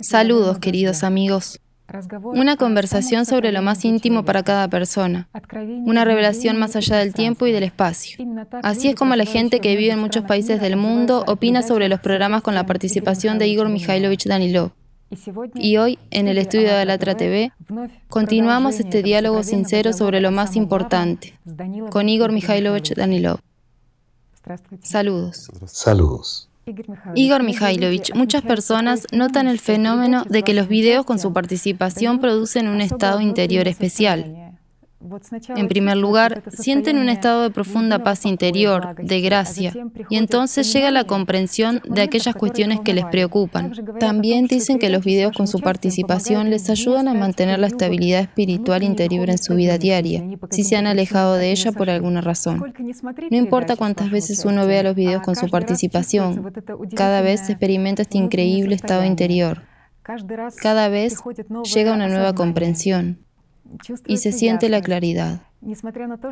Saludos, queridos amigos. Una conversación sobre lo más íntimo para cada persona. Una revelación más allá del tiempo y del espacio. Así es como la gente que vive en muchos países del mundo opina sobre los programas con la participación de Igor Mikhailovich Danilov. Y hoy, en el estudio de Alatra TV, continuamos este diálogo sincero sobre lo más importante, con Igor Mikhailovich Danilov. Saludos. Saludos. Igor Mikhailovich, muchas personas notan el fenómeno de que los videos con su participación producen un estado interior especial. En primer lugar, sienten un estado de profunda paz interior, de gracia, y entonces llega la comprensión de aquellas cuestiones que les preocupan. También dicen que los videos con su participación les ayudan a mantener la estabilidad espiritual interior en su vida diaria, si se han alejado de ella por alguna razón. No importa cuántas veces uno vea los videos con su participación, cada vez se experimenta este increíble estado interior. Cada vez llega una nueva comprensión y se siente la claridad,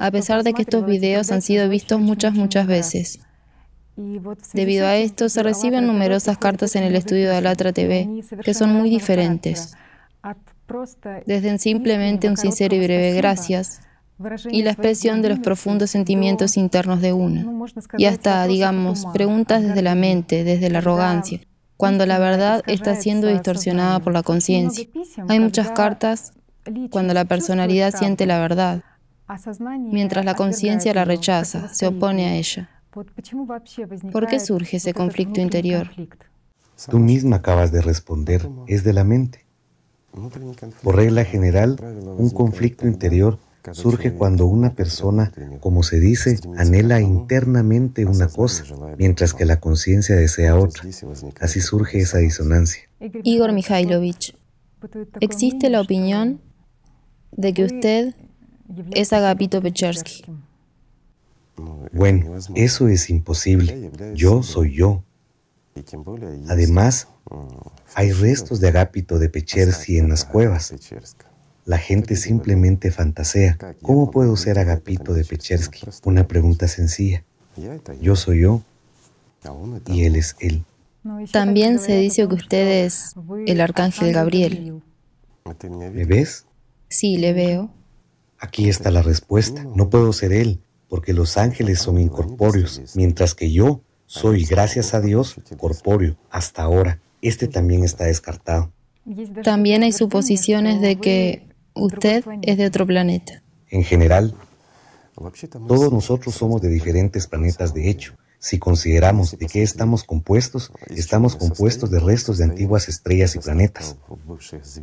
a pesar de que estos videos han sido vistos muchas, muchas veces. Debido a esto, se reciben numerosas cartas en el estudio de Alatra TV, que son muy diferentes, desde simplemente un sincero y breve gracias, y la expresión de los profundos sentimientos internos de uno, y hasta, digamos, preguntas desde la mente, desde la arrogancia, cuando la verdad está siendo distorsionada por la conciencia. Hay muchas cartas cuando la personalidad siente la verdad, mientras la conciencia la rechaza, se opone a ella. ¿Por qué surge ese conflicto interior? Tú misma acabas de responder, es de la mente. Por regla general, un conflicto interior surge cuando una persona, como se dice, anhela internamente una cosa, mientras que la conciencia desea otra. Así surge esa disonancia. Igor Mikhailovich, existe la opinión de que usted es Agapito Pechersky. Bueno, eso es imposible. Yo soy yo. Además, hay restos de Agapito de Pechersky en las cuevas. La gente simplemente fantasea. ¿Cómo puedo ser Agapito de Pechersky? Una pregunta sencilla. Yo soy yo y él es él. También se dice que usted es el arcángel Gabriel. ¿Me ves? Sí, le veo. Aquí está la respuesta. No puedo ser él, porque los ángeles son incorpóreos, mientras que yo soy, gracias a Dios, corpóreo hasta ahora. Este también está descartado. También hay suposiciones de que usted es de otro planeta. En general, todos nosotros somos de diferentes planetas, de hecho. Si consideramos de qué estamos compuestos, estamos compuestos de restos de antiguas estrellas y planetas.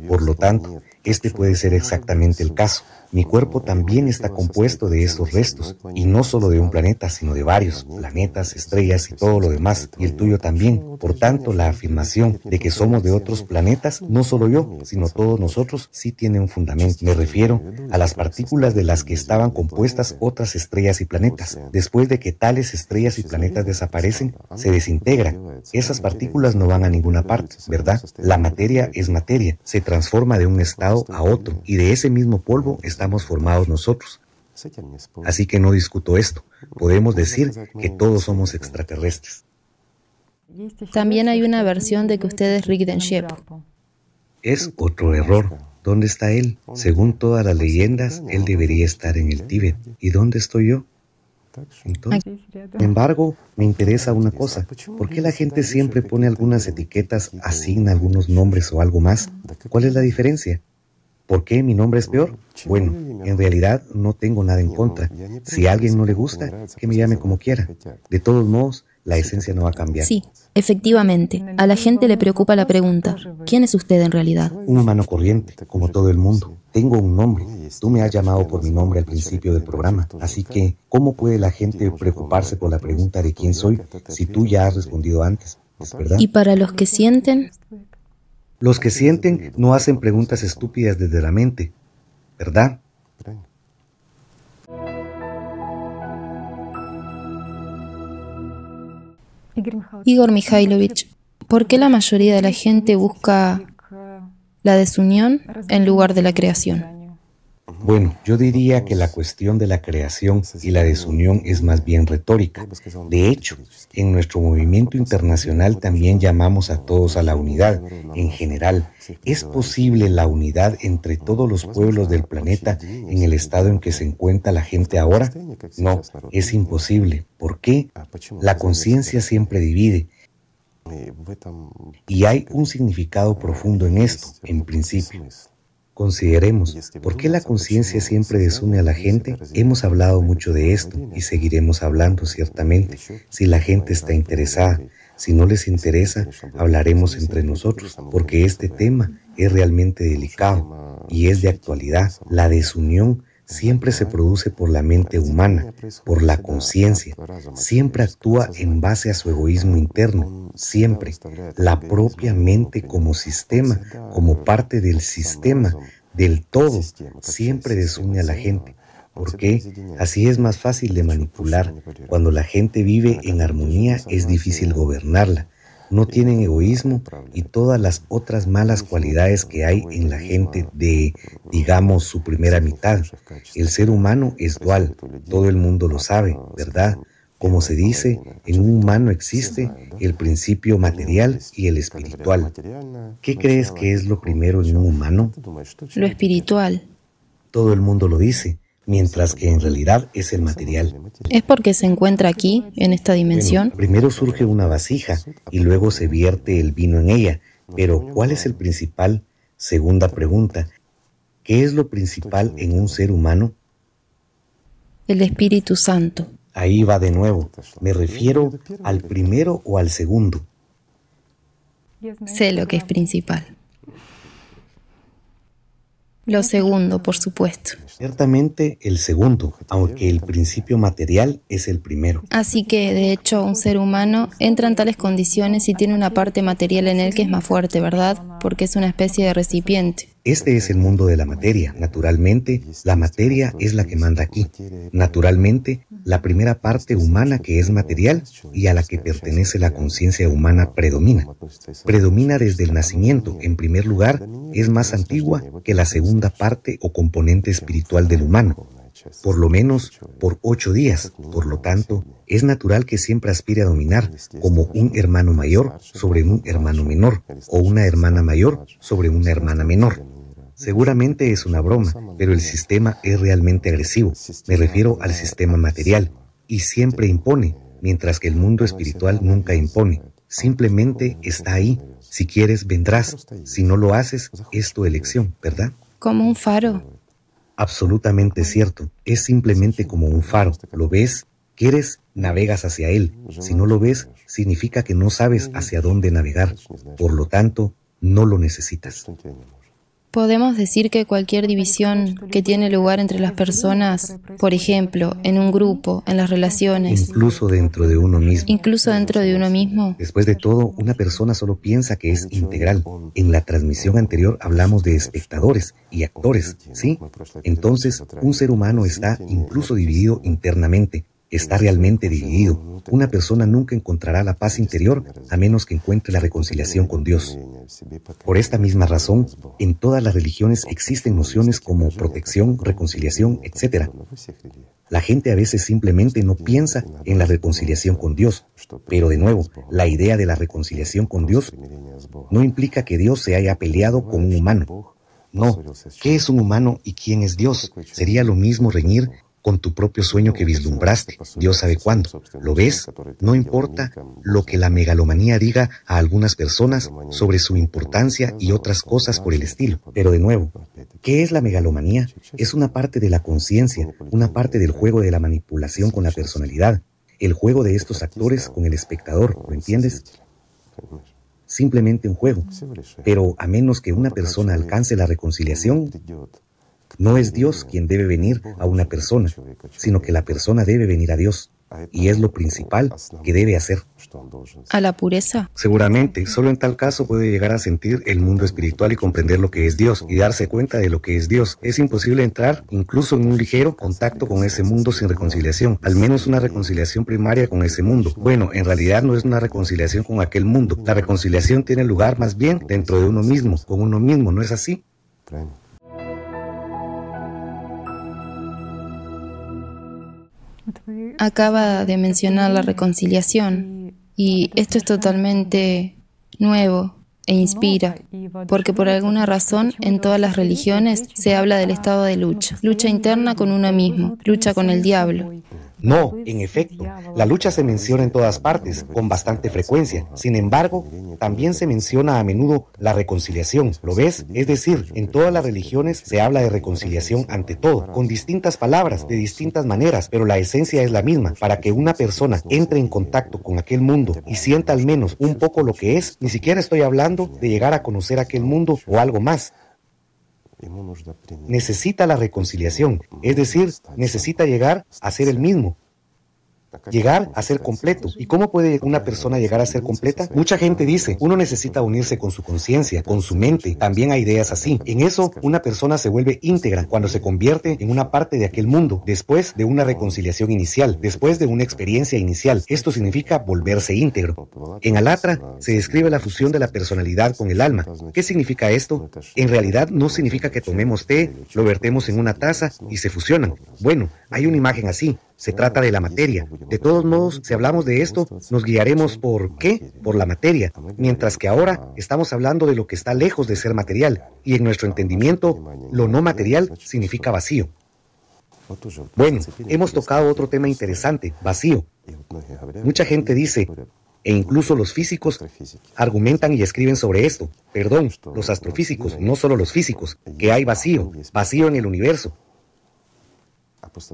Por lo tanto, este puede ser exactamente el caso. Mi cuerpo también está compuesto de estos restos, y no solo de un planeta, sino de varios planetas, estrellas y todo lo demás, y el tuyo también. Por tanto, la afirmación de que somos de otros planetas, no solo yo, sino todos nosotros, sí tiene un fundamento. Me refiero a las partículas de las que estaban compuestas otras estrellas y planetas. Después de que tales estrellas y planetas desaparecen, se desintegran. Esas partículas no van a ninguna parte, ¿verdad? La materia es materia, se transforma de un estado a otro, y de ese mismo polvo está estamos formados nosotros. Así que no discuto esto. Podemos decir que todos somos extraterrestres. También hay una versión de que usted es Rick Denshep. Es otro error. ¿Dónde está él? Según todas las leyendas, él debería estar en el Tíbet. ¿Y dónde estoy yo? Entonces, sin embargo, me interesa una cosa. ¿Por qué la gente siempre pone algunas etiquetas, asigna algunos nombres o algo más? ¿Cuál es la diferencia? ¿Por qué mi nombre es peor? Bueno, en realidad no tengo nada en contra. Si a alguien no le gusta, que me llame como quiera. De todos modos, la esencia no va a cambiar. Sí, efectivamente. A la gente le preocupa la pregunta, ¿quién es usted en realidad? Un humano corriente, como todo el mundo. Tengo un nombre. Tú me has llamado por mi nombre al principio del programa. Así que, ¿cómo puede la gente preocuparse por la pregunta de quién soy si tú ya has respondido antes? ¿Es verdad? ¿Y para los que sienten? Los que sienten no hacen preguntas estúpidas desde la mente, ¿verdad? Igor Mikhailovich, ¿por qué la mayoría de la gente busca la desunión en lugar de la creación? Bueno, yo diría que la cuestión de la creación y la desunión es más bien retórica. De hecho, en nuestro movimiento internacional también llamamos a todos a la unidad. En general, ¿es posible la unidad entre todos los pueblos del planeta en el estado en que se encuentra la gente ahora? No, es imposible. ¿Por qué? La conciencia siempre divide. Y hay un significado profundo en esto, en principio. Consideremos, ¿por qué la conciencia siempre desune a la gente? Hemos hablado mucho de esto y seguiremos hablando ciertamente, si la gente está interesada. Si no les interesa, hablaremos entre nosotros, porque este tema es realmente delicado y es de actualidad. La desunión siempre se produce por la mente humana, por la conciencia, siempre actúa en base a su egoísmo interno, siempre, la propia mente como sistema, como parte del sistema, del todo, siempre desune a la gente. porque Así es más fácil de manipular. Cuando la gente vive en armonía es difícil gobernarla no tienen egoísmo y todas las otras malas cualidades que hay en la gente de, digamos, su primera mitad. El ser humano es dual, todo el mundo lo sabe, ¿verdad? Como se dice, en un humano existe el principio material y el espiritual. ¿Qué crees que es lo primero en un humano? Lo espiritual. Todo el mundo lo dice mientras que en realidad es el material. ¿Es porque se encuentra aquí, en esta dimensión? primero surge una vasija y luego se vierte el vino en ella. Pero, ¿cuál es el principal? Segunda pregunta. ¿Qué es lo principal en un ser humano? El Espíritu Santo. Ahí va de nuevo. Me refiero al primero o al segundo. Sé lo que es principal. Lo segundo, por supuesto. Ciertamente el segundo, aunque el principio material es el primero. Así que, de hecho, un ser humano entra en tales condiciones y tiene una parte material en él que es más fuerte, ¿verdad? Porque es una especie de recipiente. Este es el mundo de la materia. Naturalmente, la materia es la que manda aquí. Naturalmente, la primera parte humana que es material y a la que pertenece la conciencia humana predomina. Predomina desde el nacimiento. En primer lugar, es más antigua que la segunda parte o componente espiritual del humano por lo menos por ocho días. Por lo tanto, es natural que siempre aspire a dominar como un hermano mayor sobre un hermano menor o una hermana mayor sobre una hermana menor. Seguramente es una broma, pero el sistema es realmente agresivo. Me refiero al sistema material y siempre impone, mientras que el mundo espiritual nunca impone. Simplemente está ahí. Si quieres, vendrás. Si no lo haces, es tu elección, ¿verdad? Como un faro absolutamente cierto. Es simplemente como un faro. Lo ves, quieres, navegas hacia él. Si no lo ves, significa que no sabes hacia dónde navegar. Por lo tanto, no lo necesitas. Podemos decir que cualquier división que tiene lugar entre las personas, por ejemplo, en un grupo, en las relaciones, incluso dentro de uno mismo, incluso dentro de uno mismo. Después de todo, una persona solo piensa que es integral. En la transmisión anterior hablamos de espectadores y actores, ¿sí? Entonces, un ser humano está incluso dividido internamente, está realmente dividido. Una persona nunca encontrará la paz interior a menos que encuentre la reconciliación con Dios. Por esta misma razón, en todas las religiones existen nociones como protección, reconciliación, etc. La gente a veces simplemente no piensa en la reconciliación con Dios, pero de nuevo, la idea de la reconciliación con Dios no implica que Dios se haya peleado con un humano. No, ¿qué es un humano y quién es Dios? Sería lo mismo reñir con tu propio sueño que vislumbraste, Dios sabe cuándo. ¿Lo ves? No importa lo que la megalomanía diga a algunas personas sobre su importancia y otras cosas por el estilo. Pero de nuevo, ¿qué es la megalomanía? Es una parte de la conciencia, una parte del juego de la manipulación con la personalidad, el juego de estos actores con el espectador, ¿lo entiendes? Simplemente un juego. Pero a menos que una persona alcance la reconciliación, no es Dios quien debe venir a una persona, sino que la persona debe venir a Dios. Y es lo principal que debe hacer. ¿A la pureza? Seguramente, solo en tal caso puede llegar a sentir el mundo espiritual y comprender lo que es Dios y darse cuenta de lo que es Dios. Es imposible entrar incluso en un ligero contacto con ese mundo sin reconciliación, al menos una reconciliación primaria con ese mundo. Bueno, en realidad no es una reconciliación con aquel mundo. La reconciliación tiene lugar más bien dentro de uno mismo, con uno mismo, ¿no es así? Acaba de mencionar la reconciliación y esto es totalmente nuevo e inspira, porque por alguna razón en todas las religiones se habla del estado de lucha, lucha interna con uno mismo, lucha con el diablo. No, en efecto, la lucha se menciona en todas partes, con bastante frecuencia. Sin embargo, también se menciona a menudo la reconciliación. ¿Lo ves? Es decir, en todas las religiones se habla de reconciliación ante todo, con distintas palabras, de distintas maneras, pero la esencia es la misma. Para que una persona entre en contacto con aquel mundo y sienta al menos un poco lo que es, ni siquiera estoy hablando de llegar a conocer aquel mundo o algo más. Necesita la reconciliación, es decir, necesita llegar a ser el mismo, llegar a ser completo. ¿Y cómo puede una persona llegar a ser completa? Mucha gente dice, uno necesita unirse con su conciencia, con su mente. También hay ideas así. En eso, una persona se vuelve íntegra cuando se convierte en una parte de aquel mundo, después de una reconciliación inicial, después de una experiencia inicial. Esto significa volverse íntegro. En Alatra se describe la fusión de la personalidad con el alma. ¿Qué significa esto? En realidad no significa que tomemos té, lo vertemos en una taza y se fusionan. Bueno, hay una imagen así. Se trata de la materia. De todos modos, si hablamos de esto, nos guiaremos por qué? Por la materia, mientras que ahora estamos hablando de lo que está lejos de ser material, y en nuestro entendimiento, lo no material significa vacío. Bueno, hemos tocado otro tema interesante, vacío. Mucha gente dice, e incluso los físicos argumentan y escriben sobre esto. Perdón, los astrofísicos, no solo los físicos, que hay vacío, vacío en el universo,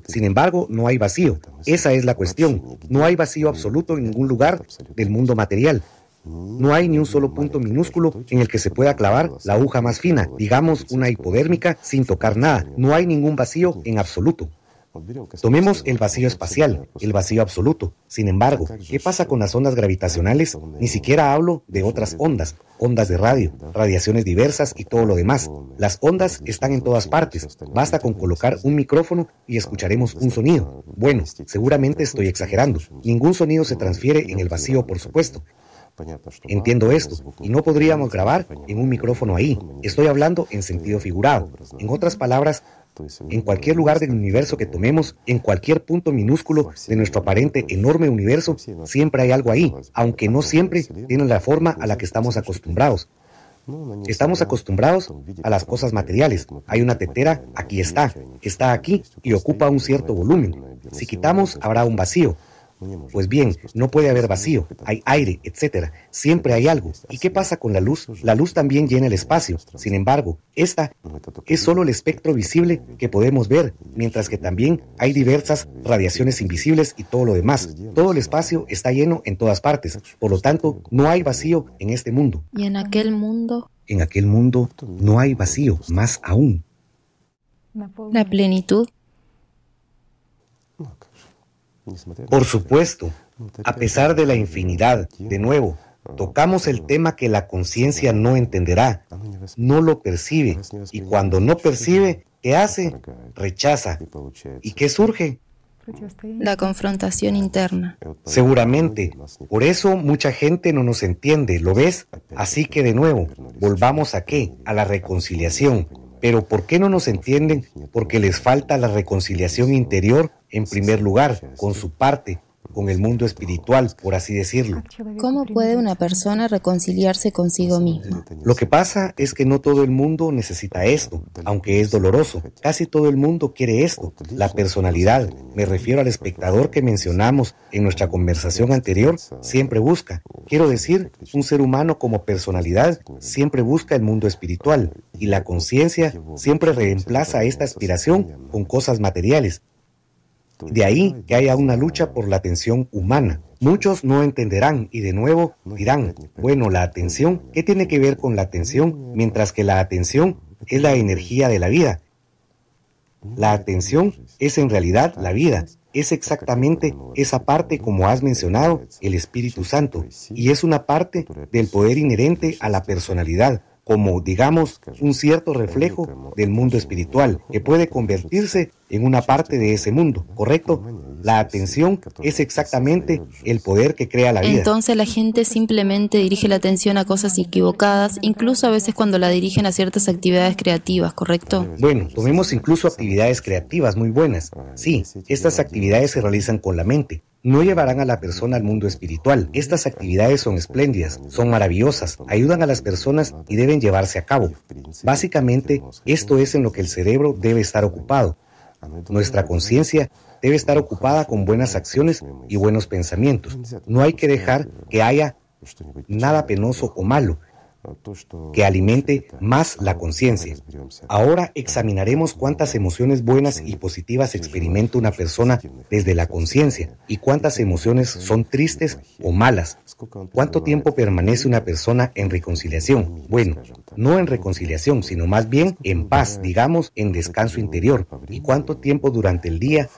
sin embargo, no hay vacío. Esa es la cuestión. No hay vacío absoluto en ningún lugar del mundo material. No hay ni un solo punto minúsculo en el que se pueda clavar la aguja más fina, digamos una hipodérmica, sin tocar nada. No hay ningún vacío en absoluto. Tomemos el vacío espacial, el vacío absoluto. Sin embargo, ¿qué pasa con las ondas gravitacionales? Ni siquiera hablo de otras ondas, ondas de radio, radiaciones diversas y todo lo demás. Las ondas están en todas partes. Basta con colocar un micrófono y escucharemos un sonido. Bueno, seguramente estoy exagerando. Ningún sonido se transfiere en el vacío, por supuesto. Entiendo esto, y no podríamos grabar en un micrófono ahí. Estoy hablando en sentido figurado. En otras palabras, en cualquier lugar del universo que tomemos, en cualquier punto minúsculo de nuestro aparente enorme universo, siempre hay algo ahí, aunque no siempre tiene la forma a la que estamos acostumbrados. Estamos acostumbrados a las cosas materiales. Hay una tetera, aquí está, está aquí y ocupa un cierto volumen. Si quitamos, habrá un vacío. Pues bien, no puede haber vacío, hay aire, etc. Siempre hay algo. ¿Y qué pasa con la luz? La luz también llena el espacio. Sin embargo, esta es solo el espectro visible que podemos ver, mientras que también hay diversas radiaciones invisibles y todo lo demás. Todo el espacio está lleno en todas partes. Por lo tanto, no hay vacío en este mundo. ¿Y en aquel mundo? En aquel mundo no hay vacío, más aún. La plenitud por supuesto, a pesar de la infinidad, de nuevo, tocamos el tema que la conciencia no entenderá, no lo percibe, y cuando no percibe, ¿qué hace? Rechaza. ¿Y qué surge? La confrontación interna. Seguramente. Por eso mucha gente no nos entiende, ¿lo ves? Así que de nuevo, volvamos a qué? A la reconciliación. Pero ¿por qué no nos entienden? Porque les falta la reconciliación interior en primer lugar, con su parte, con el mundo espiritual, por así decirlo. ¿Cómo puede una persona reconciliarse consigo misma? Lo que pasa es que no todo el mundo necesita esto, aunque es doloroso. Casi todo el mundo quiere esto, la personalidad. Me refiero al espectador que mencionamos en nuestra conversación anterior, siempre busca. Quiero decir, un ser humano como personalidad siempre busca el mundo espiritual y la conciencia siempre reemplaza esta aspiración con cosas materiales de ahí que haya una lucha por la atención humana. Muchos no entenderán y de nuevo dirán, bueno, la atención, ¿qué tiene que ver con la atención? Mientras que la atención es la energía de la vida. La atención es en realidad la vida, es exactamente esa parte, como has mencionado, el Espíritu Santo, y es una parte del poder inherente a la personalidad, como, digamos, un cierto reflejo del mundo espiritual, que puede convertirse en una parte de ese mundo, ¿correcto? La atención es exactamente el poder que crea la vida. Entonces la gente simplemente dirige la atención a cosas equivocadas, incluso a veces cuando la dirigen a ciertas actividades creativas, ¿correcto? Bueno, tomemos incluso actividades creativas muy buenas. Sí, estas actividades se realizan con la mente, no llevarán a la persona al mundo espiritual. Estas actividades son espléndidas, son maravillosas, ayudan a las personas y deben llevarse a cabo. Básicamente, esto es en lo que el cerebro debe estar ocupado. Nuestra conciencia debe estar ocupada con buenas acciones y buenos pensamientos. No hay que dejar que haya nada penoso o malo que alimente más la conciencia. Ahora examinaremos cuántas emociones buenas y positivas experimenta una persona desde la conciencia y cuántas emociones son tristes o malas. ¿Cuánto tiempo permanece una persona en reconciliación? Bueno, no en reconciliación, sino más bien en paz, digamos, en descanso interior. ¿Y cuánto tiempo durante el día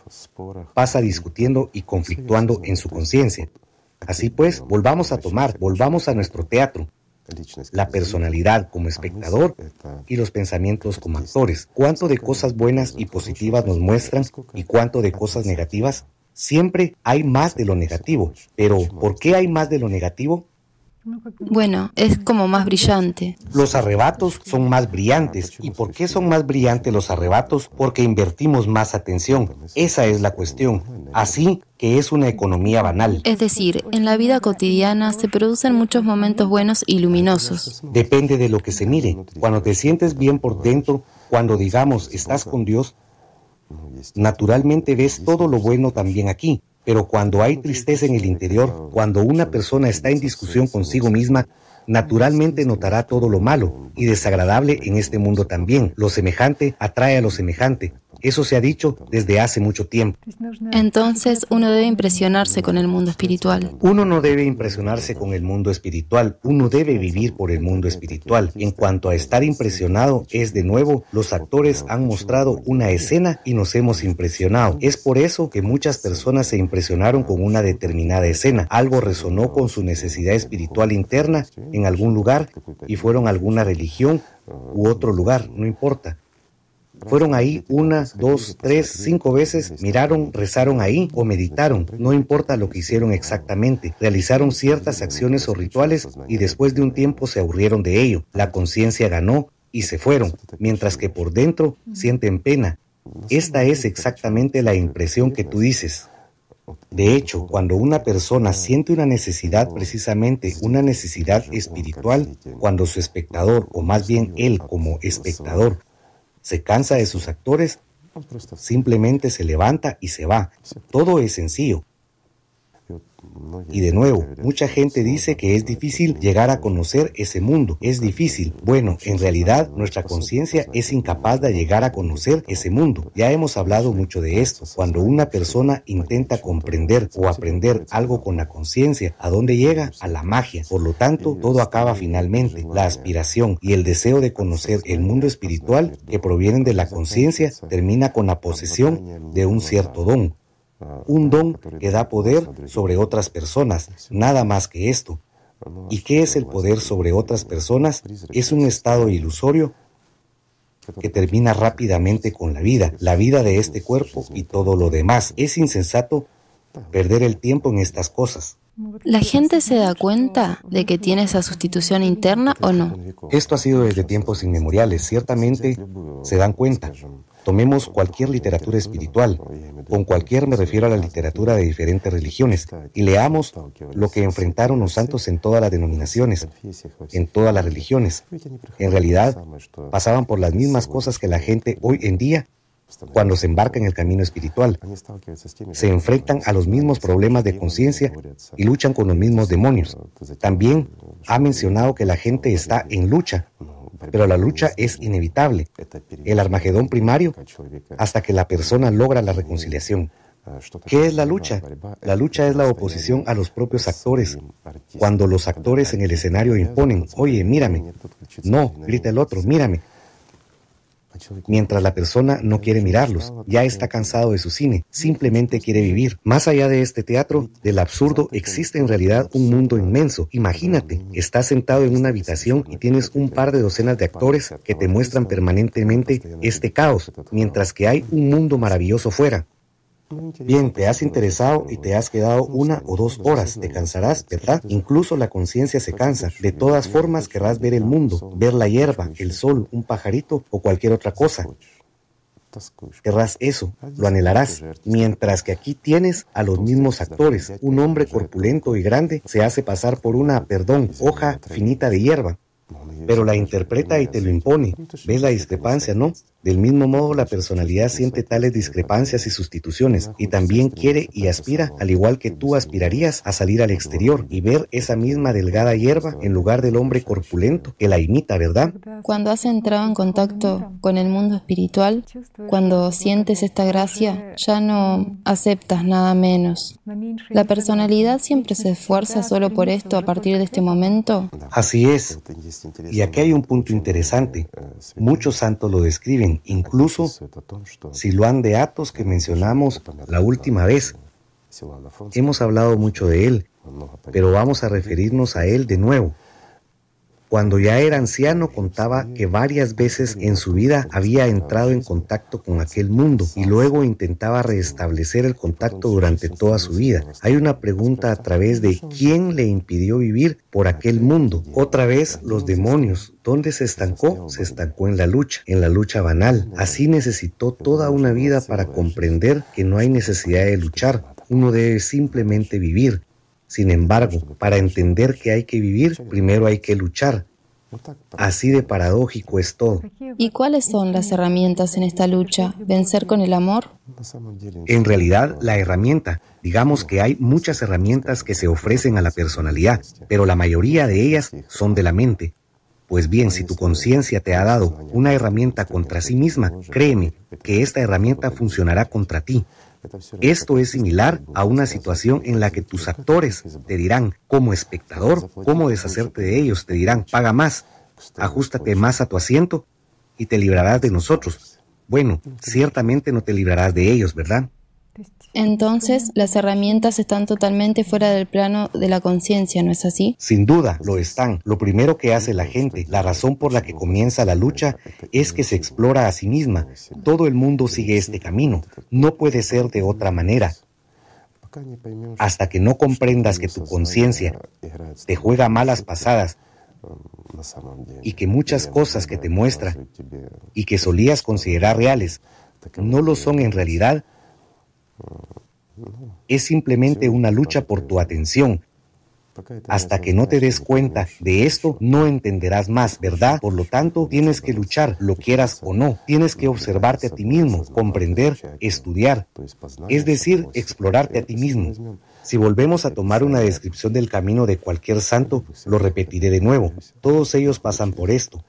pasa discutiendo y conflictuando en su conciencia? Así pues, volvamos a tomar, volvamos a nuestro teatro, la personalidad como espectador y los pensamientos como actores. ¿Cuánto de cosas buenas y positivas nos muestran y cuánto de cosas negativas? Siempre hay más de lo negativo, pero ¿por qué hay más de lo negativo? Bueno, es como más brillante. Los arrebatos son más brillantes. ¿Y por qué son más brillantes los arrebatos? Porque invertimos más atención. Esa es la cuestión. Así que es una economía banal. Es decir, en la vida cotidiana se producen muchos momentos buenos y luminosos. Depende de lo que se mire. Cuando te sientes bien por dentro, cuando digamos estás con Dios, naturalmente ves todo lo bueno también aquí. Pero cuando hay tristeza en el interior, cuando una persona está en discusión consigo misma, naturalmente notará todo lo malo y desagradable en este mundo también. Lo semejante atrae a lo semejante. Eso se ha dicho desde hace mucho tiempo. Entonces uno debe impresionarse con el mundo espiritual. Uno no debe impresionarse con el mundo espiritual, uno debe vivir por el mundo espiritual. En cuanto a estar impresionado, es de nuevo, los actores han mostrado una escena y nos hemos impresionado. Es por eso que muchas personas se impresionaron con una determinada escena. Algo resonó con su necesidad espiritual interna en algún lugar y fueron a alguna religión u otro lugar, no importa. Fueron ahí una, dos, tres, cinco veces, miraron, rezaron ahí o meditaron, no importa lo que hicieron exactamente, realizaron ciertas acciones o rituales y después de un tiempo se aburrieron de ello. La conciencia ganó y se fueron, mientras que por dentro sienten pena. Esta es exactamente la impresión que tú dices. De hecho, cuando una persona siente una necesidad, precisamente una necesidad espiritual, cuando su espectador, o más bien él como espectador, se cansa de sus actores, simplemente se levanta y se va. Todo es sencillo. Y de nuevo, mucha gente dice que es difícil llegar a conocer ese mundo. Es difícil. Bueno, en realidad nuestra conciencia es incapaz de llegar a conocer ese mundo. Ya hemos hablado mucho de esto. Cuando una persona intenta comprender o aprender algo con la conciencia, ¿a dónde llega? A la magia. Por lo tanto, todo acaba finalmente. La aspiración y el deseo de conocer el mundo espiritual que provienen de la conciencia termina con la posesión de un cierto don un don que da poder sobre otras personas, nada más que esto. ¿Y qué es el poder sobre otras personas? Es un estado ilusorio que termina rápidamente con la vida, la vida de este cuerpo y todo lo demás. Es insensato perder el tiempo en estas cosas. ¿La gente se da cuenta de que tiene esa sustitución interna o no? Esto ha sido desde tiempos inmemoriales. Ciertamente se dan cuenta. Tomemos cualquier literatura espiritual, con cualquier me refiero a la literatura de diferentes religiones, y leamos lo que enfrentaron los santos en todas las denominaciones, en todas las religiones. En realidad, pasaban por las mismas cosas que la gente hoy en día cuando se embarca en el camino espiritual. Se enfrentan a los mismos problemas de conciencia y luchan con los mismos demonios. También ha mencionado que la gente está en lucha pero la lucha es inevitable, el Armagedón primario, hasta que la persona logra la reconciliación. ¿Qué es la lucha? La lucha es la oposición a los propios actores. Cuando los actores en el escenario imponen, oye, mírame. No, grita el otro, mírame mientras la persona no quiere mirarlos, ya está cansado de su cine, simplemente quiere vivir. Más allá de este teatro, del absurdo, existe en realidad un mundo inmenso. Imagínate, estás sentado en una habitación y tienes un par de docenas de actores que te muestran permanentemente este caos, mientras que hay un mundo maravilloso fuera. Bien, te has interesado y te has quedado una o dos horas. Te cansarás, ¿verdad? Incluso la conciencia se cansa. De todas formas querrás ver el mundo, ver la hierba, el sol, un pajarito o cualquier otra cosa. Querrás eso, lo anhelarás, mientras que aquí tienes a los mismos actores. Un hombre corpulento y grande se hace pasar por una, perdón, hoja finita de hierba, pero la interpreta y te lo impone. ¿Ves la discrepancia, no? Del mismo modo, la personalidad siente tales discrepancias y sustituciones y también quiere y aspira, al igual que tú aspirarías, a salir al exterior y ver esa misma delgada hierba en lugar del hombre corpulento que la imita, ¿verdad? Cuando has entrado en contacto con el mundo espiritual, cuando sientes esta gracia, ya no aceptas nada menos. ¿La personalidad siempre se esfuerza solo por esto a partir de este momento? Así es. Y aquí hay un punto interesante. Muchos santos lo describen incluso si lo han de Atos que mencionamos la última vez. Hemos hablado mucho de él, pero vamos a referirnos a él de nuevo. Cuando ya era anciano contaba que varias veces en su vida había entrado en contacto con aquel mundo y luego intentaba restablecer el contacto durante toda su vida. Hay una pregunta a través de quién le impidió vivir por aquel mundo. Otra vez los demonios. ¿Dónde se estancó? Se estancó en la lucha, en la lucha banal. Así necesitó toda una vida para comprender que no hay necesidad de luchar. Uno debe simplemente vivir. Sin embargo, para entender que hay que vivir, primero hay que luchar. Así de paradójico es todo. ¿Y cuáles son las herramientas en esta lucha? ¿Vencer con el amor? En realidad, la herramienta, digamos que hay muchas herramientas que se ofrecen a la personalidad, pero la mayoría de ellas son de la mente. Pues bien, si tu conciencia te ha dado una herramienta contra sí misma, créeme que esta herramienta funcionará contra ti. Esto es similar a una situación en la que tus actores te dirán, como espectador, cómo deshacerte de ellos, te dirán, paga más, ajustate más a tu asiento y te librarás de nosotros. Bueno, ciertamente no te librarás de ellos, ¿verdad? Entonces, las herramientas están totalmente fuera del plano de la conciencia, ¿no es así? Sin duda, lo están. Lo primero que hace la gente, la razón por la que comienza la lucha, es que se explora a sí misma. Todo el mundo sigue este camino. No puede ser de otra manera. Hasta que no comprendas que tu conciencia te juega malas pasadas y que muchas cosas que te muestra y que solías considerar reales no lo son en realidad, es simplemente una lucha por tu atención. Hasta que no te des cuenta de esto, no entenderás más, ¿verdad? Por lo tanto, tienes que luchar, lo quieras o no. Tienes que observarte a ti mismo, comprender, estudiar. Es decir, explorarte a ti mismo. Si volvemos a tomar una descripción del camino de cualquier santo, lo repetiré de nuevo. Todos ellos pasan por esto.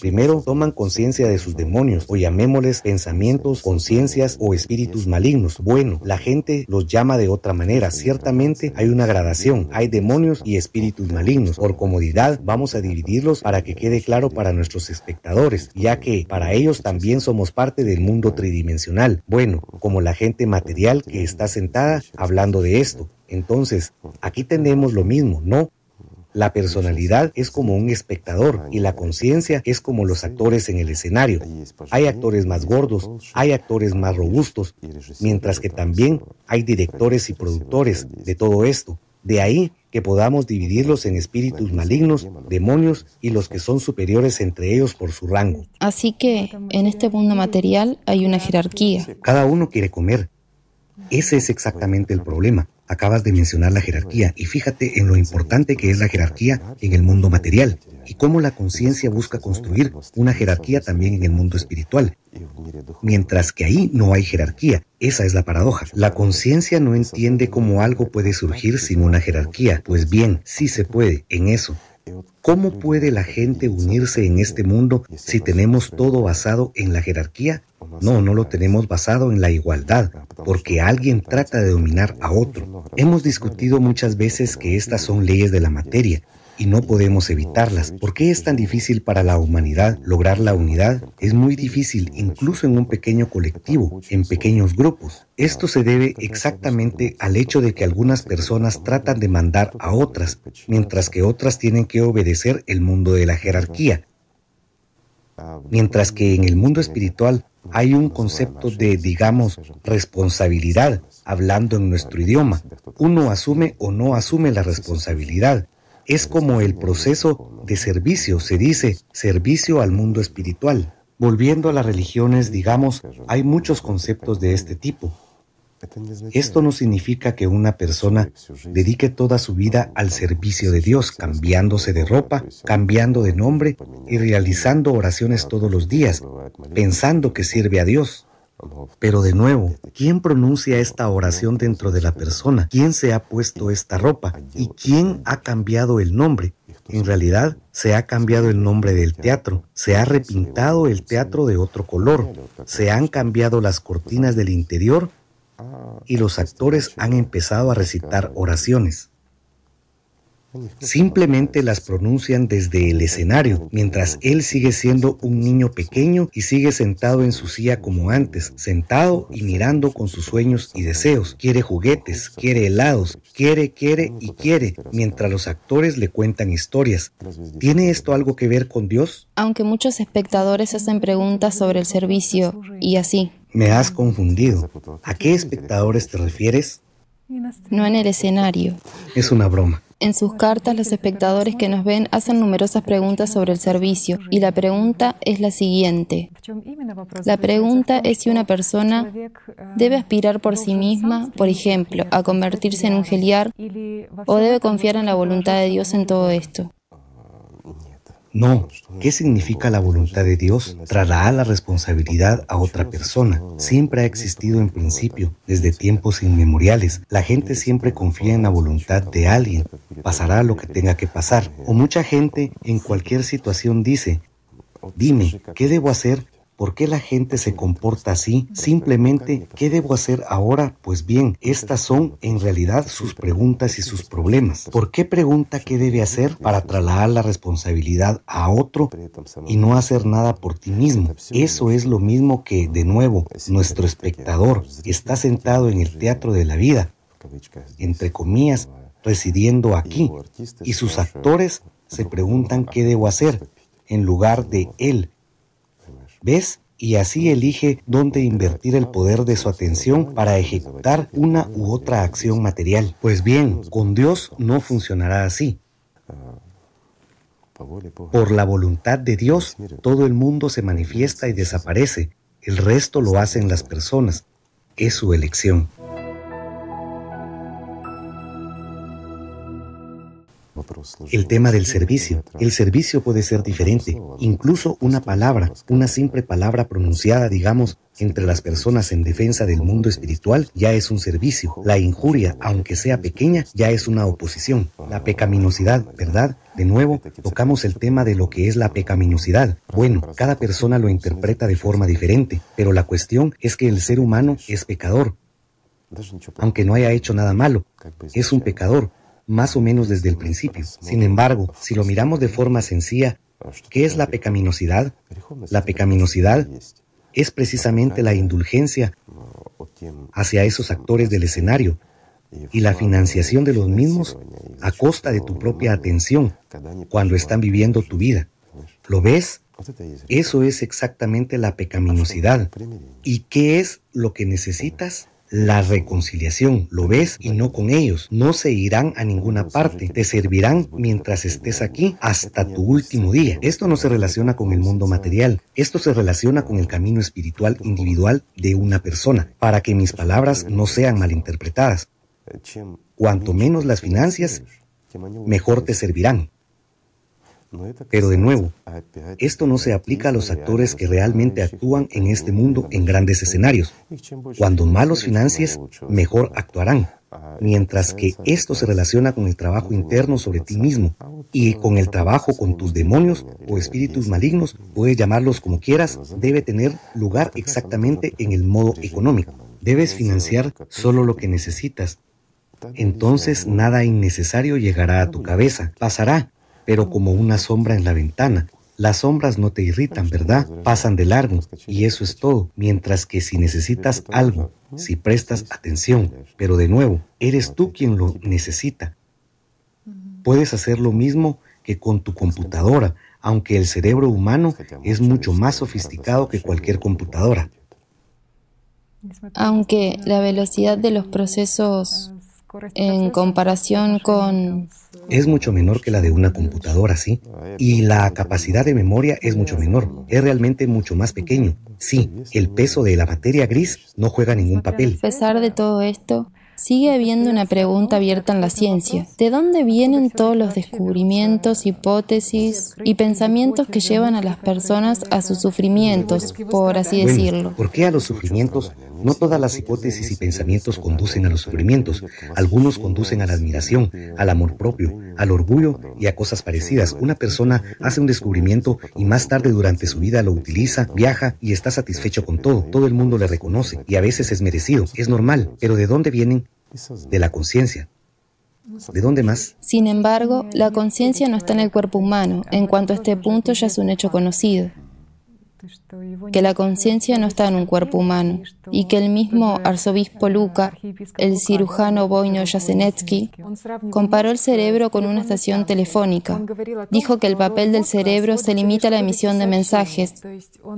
Primero toman conciencia de sus demonios, o llamémosles pensamientos, conciencias o espíritus malignos. Bueno, la gente los llama de otra manera. Ciertamente hay una gradación. Hay demonios y espíritus malignos. Por comodidad vamos a dividirlos para que quede claro para nuestros espectadores, ya que para ellos también somos parte del mundo tridimensional. Bueno, como la gente material que está sentada hablando de esto. Entonces, aquí tenemos lo mismo, ¿no? La personalidad es como un espectador y la conciencia es como los actores en el escenario. Hay actores más gordos, hay actores más robustos, mientras que también hay directores y productores de todo esto. De ahí que podamos dividirlos en espíritus malignos, demonios y los que son superiores entre ellos por su rango. Así que en este mundo material hay una jerarquía. Cada uno quiere comer. Ese es exactamente el problema. Acabas de mencionar la jerarquía y fíjate en lo importante que es la jerarquía en el mundo material y cómo la conciencia busca construir una jerarquía también en el mundo espiritual. Mientras que ahí no hay jerarquía, esa es la paradoja. La conciencia no entiende cómo algo puede surgir sin una jerarquía. Pues bien, sí se puede en eso. ¿Cómo puede la gente unirse en este mundo si tenemos todo basado en la jerarquía? No, no lo tenemos basado en la igualdad, porque alguien trata de dominar a otro. Hemos discutido muchas veces que estas son leyes de la materia y no podemos evitarlas. ¿Por qué es tan difícil para la humanidad lograr la unidad? Es muy difícil incluso en un pequeño colectivo, en pequeños grupos. Esto se debe exactamente al hecho de que algunas personas tratan de mandar a otras, mientras que otras tienen que obedecer el mundo de la jerarquía. Mientras que en el mundo espiritual hay un concepto de, digamos, responsabilidad, hablando en nuestro idioma. Uno asume o no asume la responsabilidad. Es como el proceso de servicio, se dice servicio al mundo espiritual. Volviendo a las religiones, digamos, hay muchos conceptos de este tipo. Esto no significa que una persona dedique toda su vida al servicio de Dios, cambiándose de ropa, cambiando de nombre y realizando oraciones todos los días, pensando que sirve a Dios. Pero de nuevo, ¿quién pronuncia esta oración dentro de la persona? ¿Quién se ha puesto esta ropa? ¿Y quién ha cambiado el nombre? En realidad, se ha cambiado el nombre del teatro, se ha repintado el teatro de otro color, se han cambiado las cortinas del interior y los actores han empezado a recitar oraciones. Simplemente las pronuncian desde el escenario, mientras él sigue siendo un niño pequeño y sigue sentado en su silla como antes, sentado y mirando con sus sueños y deseos. Quiere juguetes, quiere helados, quiere, quiere y quiere, mientras los actores le cuentan historias. ¿Tiene esto algo que ver con Dios? Aunque muchos espectadores hacen preguntas sobre el servicio y así. Me has confundido. ¿A qué espectadores te refieres? No en el escenario. Es una broma. En sus cartas, los espectadores que nos ven hacen numerosas preguntas sobre el servicio y la pregunta es la siguiente. La pregunta es si una persona debe aspirar por sí misma, por ejemplo, a convertirse en un geliar o debe confiar en la voluntad de Dios en todo esto. No, ¿qué significa la voluntad de Dios? Traerá la responsabilidad a otra persona. Siempre ha existido en principio, desde tiempos inmemoriales. La gente siempre confía en la voluntad de alguien. Pasará lo que tenga que pasar. O mucha gente en cualquier situación dice, dime, ¿qué debo hacer ¿Por qué la gente se comporta así? Simplemente, ¿qué debo hacer ahora? Pues bien, estas son en realidad sus preguntas y sus problemas. ¿Por qué pregunta qué debe hacer para trasladar la responsabilidad a otro y no hacer nada por ti mismo? Eso es lo mismo que, de nuevo, nuestro espectador está sentado en el teatro de la vida, entre comillas, residiendo aquí, y sus actores se preguntan qué debo hacer en lugar de él ¿Ves? Y así elige dónde invertir el poder de su atención para ejecutar una u otra acción material. Pues bien, con Dios no funcionará así. Por la voluntad de Dios, todo el mundo se manifiesta y desaparece. El resto lo hacen las personas. Es su elección. El tema del servicio. El servicio puede ser diferente. Incluso una palabra, una simple palabra pronunciada, digamos, entre las personas en defensa del mundo espiritual ya es un servicio. La injuria, aunque sea pequeña, ya es una oposición. La pecaminosidad, ¿verdad? De nuevo, tocamos el tema de lo que es la pecaminosidad. Bueno, cada persona lo interpreta de forma diferente, pero la cuestión es que el ser humano es pecador. Aunque no haya hecho nada malo, es un pecador más o menos desde el principio. Sin embargo, si lo miramos de forma sencilla, ¿qué es la pecaminosidad? La pecaminosidad es precisamente la indulgencia hacia esos actores del escenario y la financiación de los mismos a costa de tu propia atención cuando están viviendo tu vida. ¿Lo ves? Eso es exactamente la pecaminosidad. ¿Y qué es lo que necesitas? La reconciliación. Lo ves y no con ellos. No se irán a ninguna parte. Te servirán mientras estés aquí hasta tu último día. Esto no se relaciona con el mundo material. Esto se relaciona con el camino espiritual individual de una persona, para que mis palabras no sean malinterpretadas. Cuanto menos las financias, mejor te servirán. Pero de nuevo, esto no se aplica a los actores que realmente actúan en este mundo en grandes escenarios. Cuando más los financies, mejor actuarán. Mientras que esto se relaciona con el trabajo interno sobre ti mismo y con el trabajo con tus demonios o espíritus malignos, puedes llamarlos como quieras, debe tener lugar exactamente en el modo económico. Debes financiar solo lo que necesitas. Entonces nada innecesario llegará a tu cabeza. Pasará pero como una sombra en la ventana. Las sombras no te irritan, ¿verdad? Pasan de largo y eso es todo. Mientras que si necesitas algo, si prestas atención, pero de nuevo, eres tú quien lo necesita. Puedes hacer lo mismo que con tu computadora, aunque el cerebro humano es mucho más sofisticado que cualquier computadora. Aunque la velocidad de los procesos en comparación con... Es mucho menor que la de una computadora, sí. Y la capacidad de memoria es mucho menor. Es realmente mucho más pequeño. Sí, el peso de la materia gris no juega ningún papel. A pesar de todo esto, Sigue habiendo una pregunta abierta en la ciencia. ¿De dónde vienen todos los descubrimientos, hipótesis y pensamientos que llevan a las personas a sus sufrimientos, por así decirlo? ¿Por qué a los sufrimientos? No todas las hipótesis y pensamientos conducen a los sufrimientos. Algunos conducen a la admiración, al amor propio, al orgullo y a cosas parecidas. Una persona hace un descubrimiento y más tarde durante su vida lo utiliza, viaja y está satisfecho con todo. Todo el mundo le reconoce y a veces es merecido. Es normal. Pero ¿de dónde vienen de la conciencia. ¿De dónde más? Sin embargo, la conciencia no está en el cuerpo humano. En cuanto a este punto ya es un hecho conocido que la conciencia no está en un cuerpo humano y que el mismo arzobispo Luca, el cirujano Boino Jasenetsky, comparó el cerebro con una estación telefónica. Dijo que el papel del cerebro se limita a la emisión de mensajes,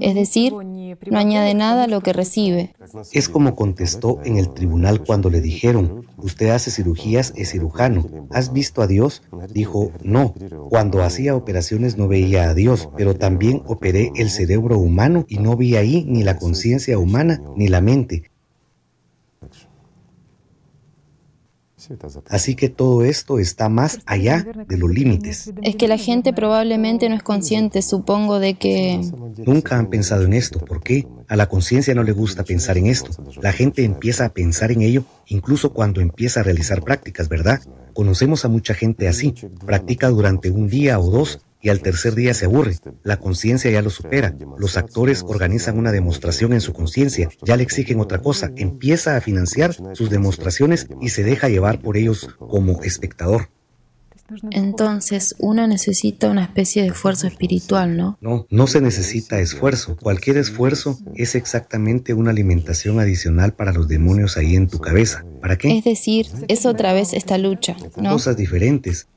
es decir, no añade nada a lo que recibe. Es como contestó en el tribunal cuando le dijeron, usted hace cirugías, es cirujano. ¿Has visto a Dios? Dijo, no. Cuando hacía operaciones no veía a Dios, pero también operé el cerebro humano y no vi ahí ni la conciencia humana ni la mente. Así que todo esto está más allá de los límites. Es que la gente probablemente no es consciente, supongo, de que... Nunca han pensado en esto. ¿Por qué? A la conciencia no le gusta pensar en esto. La gente empieza a pensar en ello incluso cuando empieza a realizar prácticas, ¿verdad? Conocemos a mucha gente así. Practica durante un día o dos y al tercer día se aburre. La conciencia ya lo supera. Los actores organizan una demostración en su conciencia, ya le exigen otra cosa, empieza a financiar sus demostraciones y se deja llevar por ellos como espectador. Entonces, uno necesita una especie de esfuerzo espiritual, ¿no? No, no se necesita esfuerzo. Cualquier esfuerzo es exactamente una alimentación adicional para los demonios ahí en tu cabeza. ¿Para qué? Es decir, es otra vez esta lucha, ¿no? Cosas diferentes.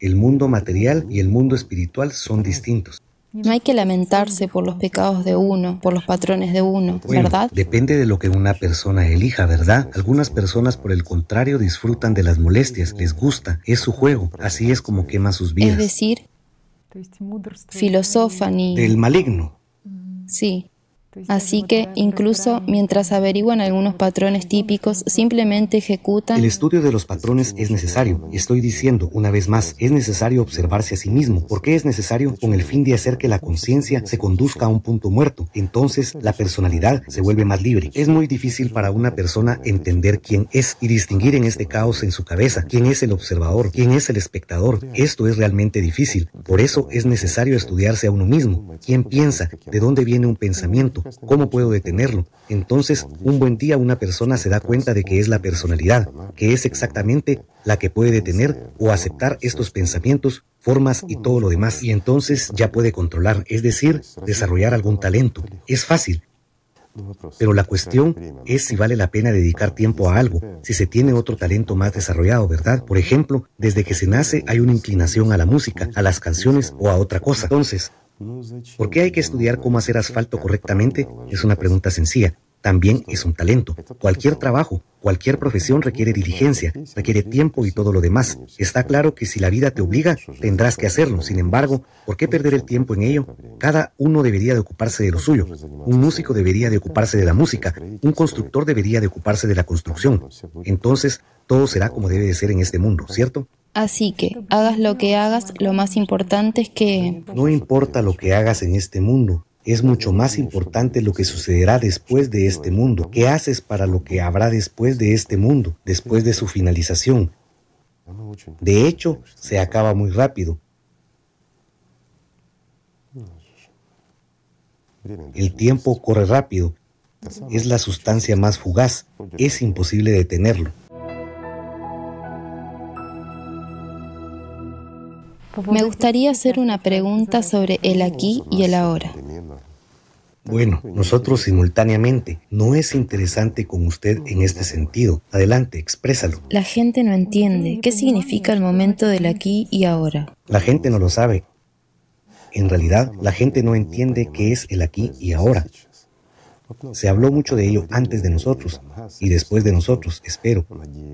El mundo material y el mundo espiritual son distintos. No hay que lamentarse por los pecados de uno, por los patrones de uno, ¿verdad? Depende de lo que una persona elija, ¿verdad? Algunas personas, por el contrario, disfrutan de las molestias, les gusta, es su juego, así es como quema sus vidas. Es decir, filosofan y... Del maligno. Sí, Así que, incluso mientras averiguan algunos patrones típicos, simplemente ejecutan... El estudio de los patrones es necesario. Estoy diciendo, una vez más, es necesario observarse a sí mismo. ¿Por qué es necesario? Con el fin de hacer que la conciencia se conduzca a un punto muerto. Entonces, la personalidad se vuelve más libre. Es muy difícil para una persona entender quién es y distinguir en este caos en su cabeza quién es el observador, quién es el espectador. Esto es realmente difícil. Por eso es necesario estudiarse a uno mismo. ¿Quién piensa? ¿De dónde viene un pensamiento? ¿Cómo puedo detenerlo? Entonces, un buen día una persona se da cuenta de que es la personalidad, que es exactamente la que puede detener o aceptar estos pensamientos, formas y todo lo demás. Y entonces ya puede controlar, es decir, desarrollar algún talento. Es fácil. Pero la cuestión es si vale la pena dedicar tiempo a algo, si se tiene otro talento más desarrollado, ¿verdad? Por ejemplo, desde que se nace hay una inclinación a la música, a las canciones o a otra cosa. Entonces, ¿Por qué hay que estudiar cómo hacer asfalto correctamente? Es una pregunta sencilla. También es un talento. Cualquier trabajo, cualquier profesión requiere diligencia, requiere tiempo y todo lo demás. Está claro que si la vida te obliga, tendrás que hacerlo. Sin embargo, ¿por qué perder el tiempo en ello? Cada uno debería de ocuparse de lo suyo. Un músico debería de ocuparse de la música. Un constructor debería de ocuparse de la construcción. Entonces, todo será como debe de ser en este mundo, ¿cierto? Así que, hagas lo que hagas, lo más importante es que... No importa lo que hagas en este mundo, es mucho más importante lo que sucederá después de este mundo. ¿Qué haces para lo que habrá después de este mundo, después de su finalización? De hecho, se acaba muy rápido. El tiempo corre rápido. Es la sustancia más fugaz. Es imposible detenerlo. Me gustaría hacer una pregunta sobre el aquí y el ahora. Bueno, nosotros simultáneamente. No es interesante con usted en este sentido. Adelante, exprésalo. La gente no entiende qué significa el momento del aquí y ahora. La gente no lo sabe. En realidad, la gente no entiende qué es el aquí y ahora. Se habló mucho de ello antes de nosotros y después de nosotros, espero.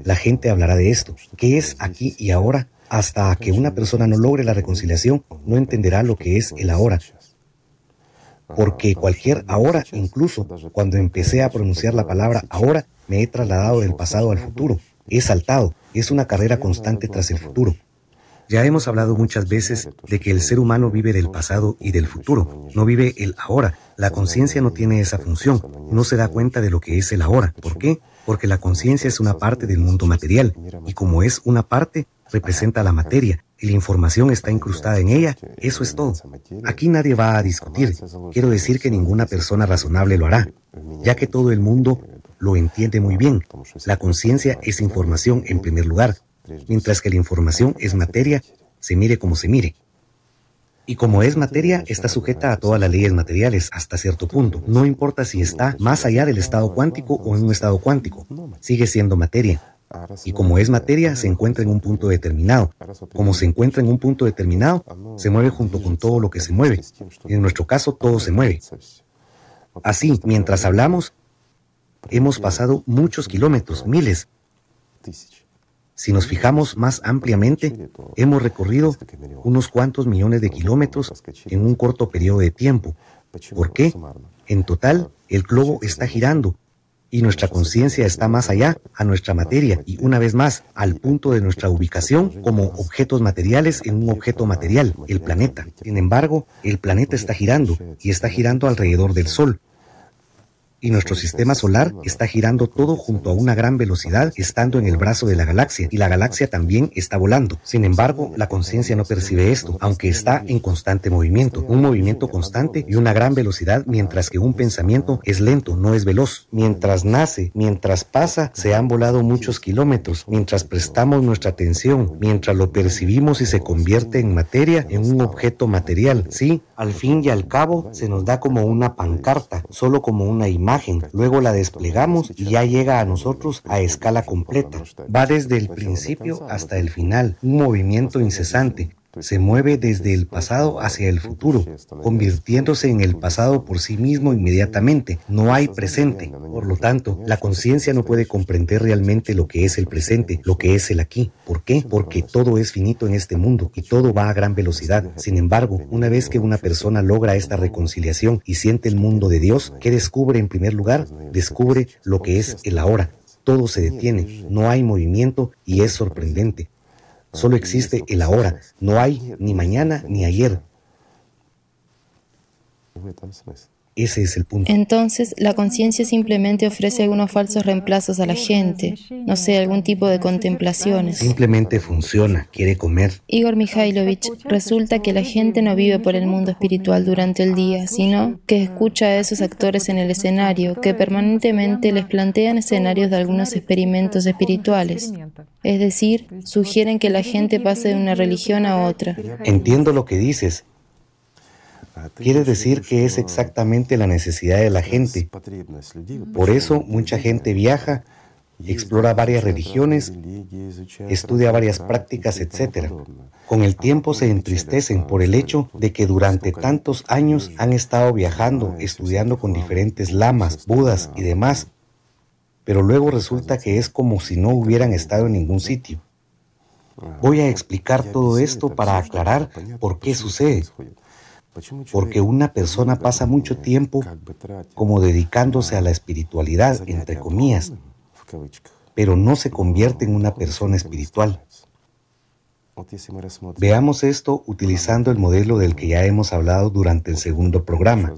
La gente hablará de esto. ¿Qué es aquí y ahora? Hasta que una persona no logre la reconciliación, no entenderá lo que es el ahora. Porque cualquier ahora, incluso cuando empecé a pronunciar la palabra ahora, me he trasladado del pasado al futuro. He saltado. Es una carrera constante tras el futuro. Ya hemos hablado muchas veces de que el ser humano vive del pasado y del futuro, no vive el ahora. La conciencia no tiene esa función, no se da cuenta de lo que es el ahora. ¿Por qué? Porque la conciencia es una parte del mundo material y como es una parte, representa la materia y la información está incrustada en ella, eso es todo. Aquí nadie va a discutir. Quiero decir que ninguna persona razonable lo hará, ya que todo el mundo lo entiende muy bien. La conciencia es información en primer lugar, mientras que la información es materia, se mire como se mire. Y como es materia, está sujeta a todas las leyes materiales hasta cierto punto. No importa si está más allá del estado cuántico o en un estado cuántico, sigue siendo materia. Y como es materia, se encuentra en un punto determinado. Como se encuentra en un punto determinado, se mueve junto con todo lo que se mueve. En nuestro caso, todo se mueve. Así, mientras hablamos, hemos pasado muchos kilómetros, miles. Si nos fijamos más ampliamente, hemos recorrido unos cuantos millones de kilómetros en un corto periodo de tiempo. ¿Por qué? En total, el globo está girando y nuestra conciencia está más allá, a nuestra materia y una vez más al punto de nuestra ubicación como objetos materiales en un objeto material, el planeta. Sin embargo, el planeta está girando y está girando alrededor del Sol y nuestro sistema solar está girando todo junto a una gran velocidad estando en el brazo de la galaxia y la galaxia también está volando. Sin embargo, la conciencia no percibe esto, aunque está en constante movimiento, un movimiento constante y una gran velocidad, mientras que un pensamiento es lento, no es veloz. Mientras nace, mientras pasa, se han volado muchos kilómetros, mientras prestamos nuestra atención, mientras lo percibimos y se convierte en materia, en un objeto material. Sí, al fin y al cabo se nos da como una pancarta, solo como una imagen luego la desplegamos y ya llega a nosotros a escala completa. Va desde el principio hasta el final, un movimiento incesante, se mueve desde el pasado hacia el futuro, convirtiéndose en el pasado por sí mismo inmediatamente. No hay presente. Por lo tanto, la conciencia no puede comprender realmente lo que es el presente, lo que es el aquí. ¿Por qué? Porque todo es finito en este mundo y todo va a gran velocidad. Sin embargo, una vez que una persona logra esta reconciliación y siente el mundo de Dios, ¿qué descubre en primer lugar? Descubre lo que es el ahora. Todo se detiene, no hay movimiento y es sorprendente. Solo existe el ahora. No hay ni mañana ni ayer. Ese es el punto. Entonces, la conciencia simplemente ofrece algunos falsos reemplazos a la gente, no sé, algún tipo de contemplaciones. Simplemente funciona, quiere comer. Igor Mikhailovich, resulta que la gente no vive por el mundo espiritual durante el día, sino que escucha a esos actores en el escenario que permanentemente les plantean escenarios de algunos experimentos espirituales. Es decir, sugieren que la gente pase de una religión a otra. Entiendo lo que dices Quiere decir que es exactamente la necesidad de la gente. Por eso mucha gente viaja, explora varias religiones, estudia varias prácticas, etc. Con el tiempo se entristecen por el hecho de que durante tantos años han estado viajando, estudiando con diferentes lamas, budas y demás, pero luego resulta que es como si no hubieran estado en ningún sitio. Voy a explicar todo esto para aclarar por qué sucede. Porque una persona pasa mucho tiempo como dedicándose a la espiritualidad, entre comillas, pero no se convierte en una persona espiritual. Veamos esto utilizando el modelo del que ya hemos hablado durante el segundo programa.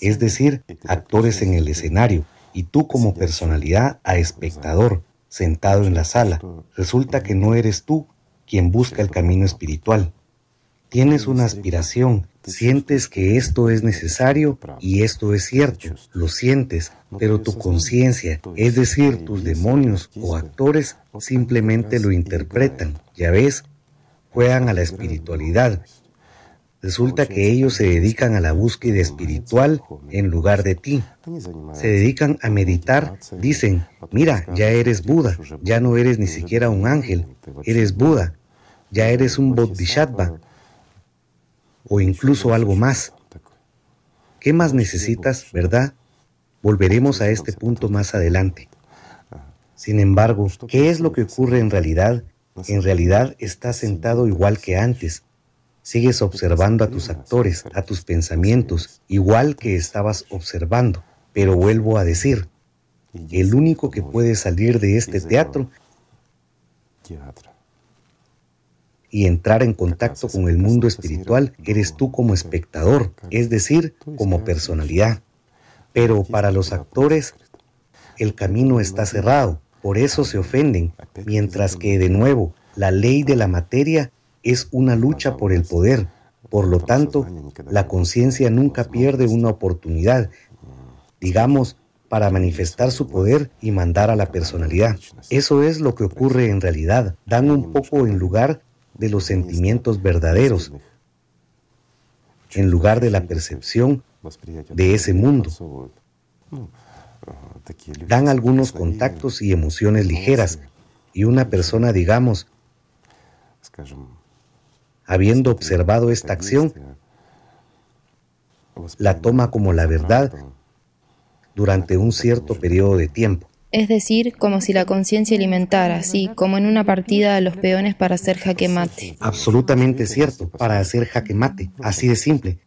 Es decir, actores en el escenario y tú como personalidad a espectador, sentado en la sala. Resulta que no eres tú quien busca el camino espiritual, Tienes una aspiración, sientes que esto es necesario y esto es cierto, lo sientes, pero tu conciencia, es decir, tus demonios o actores, simplemente lo interpretan, ya ves, juegan a la espiritualidad. Resulta que ellos se dedican a la búsqueda espiritual en lugar de ti. Se dedican a meditar, dicen, mira, ya eres Buda, ya no eres ni siquiera un ángel, eres Buda, ya eres un Bodhisattva, o incluso algo más. ¿Qué más necesitas, verdad? Volveremos a este punto más adelante. Sin embargo, ¿qué es lo que ocurre en realidad? En realidad estás sentado igual que antes. Sigues observando a tus actores, a tus pensamientos, igual que estabas observando. Pero vuelvo a decir, el único que puede salir de este teatro y entrar en contacto con el mundo espiritual eres tú como espectador, es decir, como personalidad. Pero para los actores el camino está cerrado, por eso se ofenden, mientras que de nuevo la ley de la materia es una lucha por el poder. Por lo tanto, la conciencia nunca pierde una oportunidad, digamos, para manifestar su poder y mandar a la personalidad. Eso es lo que ocurre en realidad. Dan un poco en lugar de los sentimientos verdaderos, en lugar de la percepción de ese mundo. Dan algunos contactos y emociones ligeras y una persona, digamos, habiendo observado esta acción, la toma como la verdad durante un cierto periodo de tiempo. Es decir, como si la conciencia alimentara, así como en una partida a los peones para hacer jaque mate. Absolutamente cierto, para hacer jaque mate, así de simple.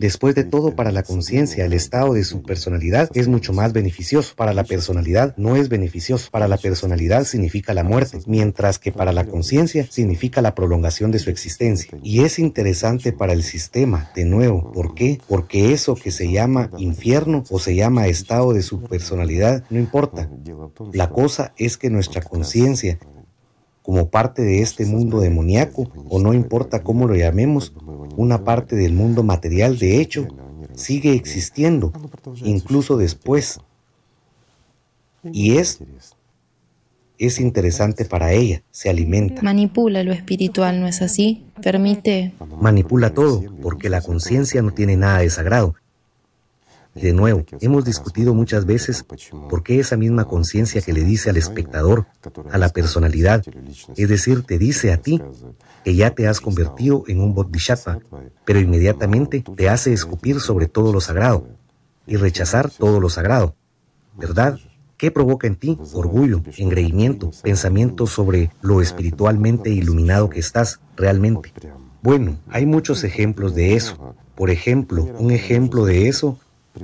Después de todo, para la conciencia, el estado de su personalidad es mucho más beneficioso. Para la personalidad no es beneficioso. Para la personalidad significa la muerte, mientras que para la conciencia significa la prolongación de su existencia. Y es interesante para el sistema, de nuevo. ¿Por qué? Porque eso que se llama infierno o se llama estado de su personalidad, no importa. La cosa es que nuestra conciencia como parte de este mundo demoníaco, o no importa cómo lo llamemos, una parte del mundo material, de hecho, sigue existiendo, incluso después. Y es, es interesante para ella, se alimenta. Manipula lo espiritual, ¿no es así? Permite... Manipula todo, porque la conciencia no tiene nada de sagrado. De nuevo, hemos discutido muchas veces por qué esa misma conciencia que le dice al espectador, a la personalidad, es decir, te dice a ti que ya te has convertido en un bodhisattva, pero inmediatamente te hace escupir sobre todo lo sagrado y rechazar todo lo sagrado. ¿Verdad? ¿Qué provoca en ti? Orgullo, engreimiento, pensamiento sobre lo espiritualmente iluminado que estás realmente. Bueno, hay muchos ejemplos de eso. Por ejemplo, un ejemplo de eso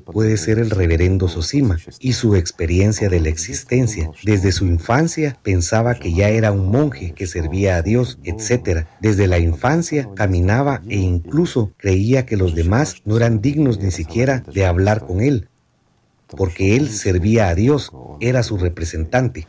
puede ser el reverendo Sosima y su experiencia de la existencia. Desde su infancia pensaba que ya era un monje que servía a Dios, etc. Desde la infancia caminaba e incluso creía que los demás no eran dignos ni siquiera de hablar con él, porque él servía a Dios, era su representante.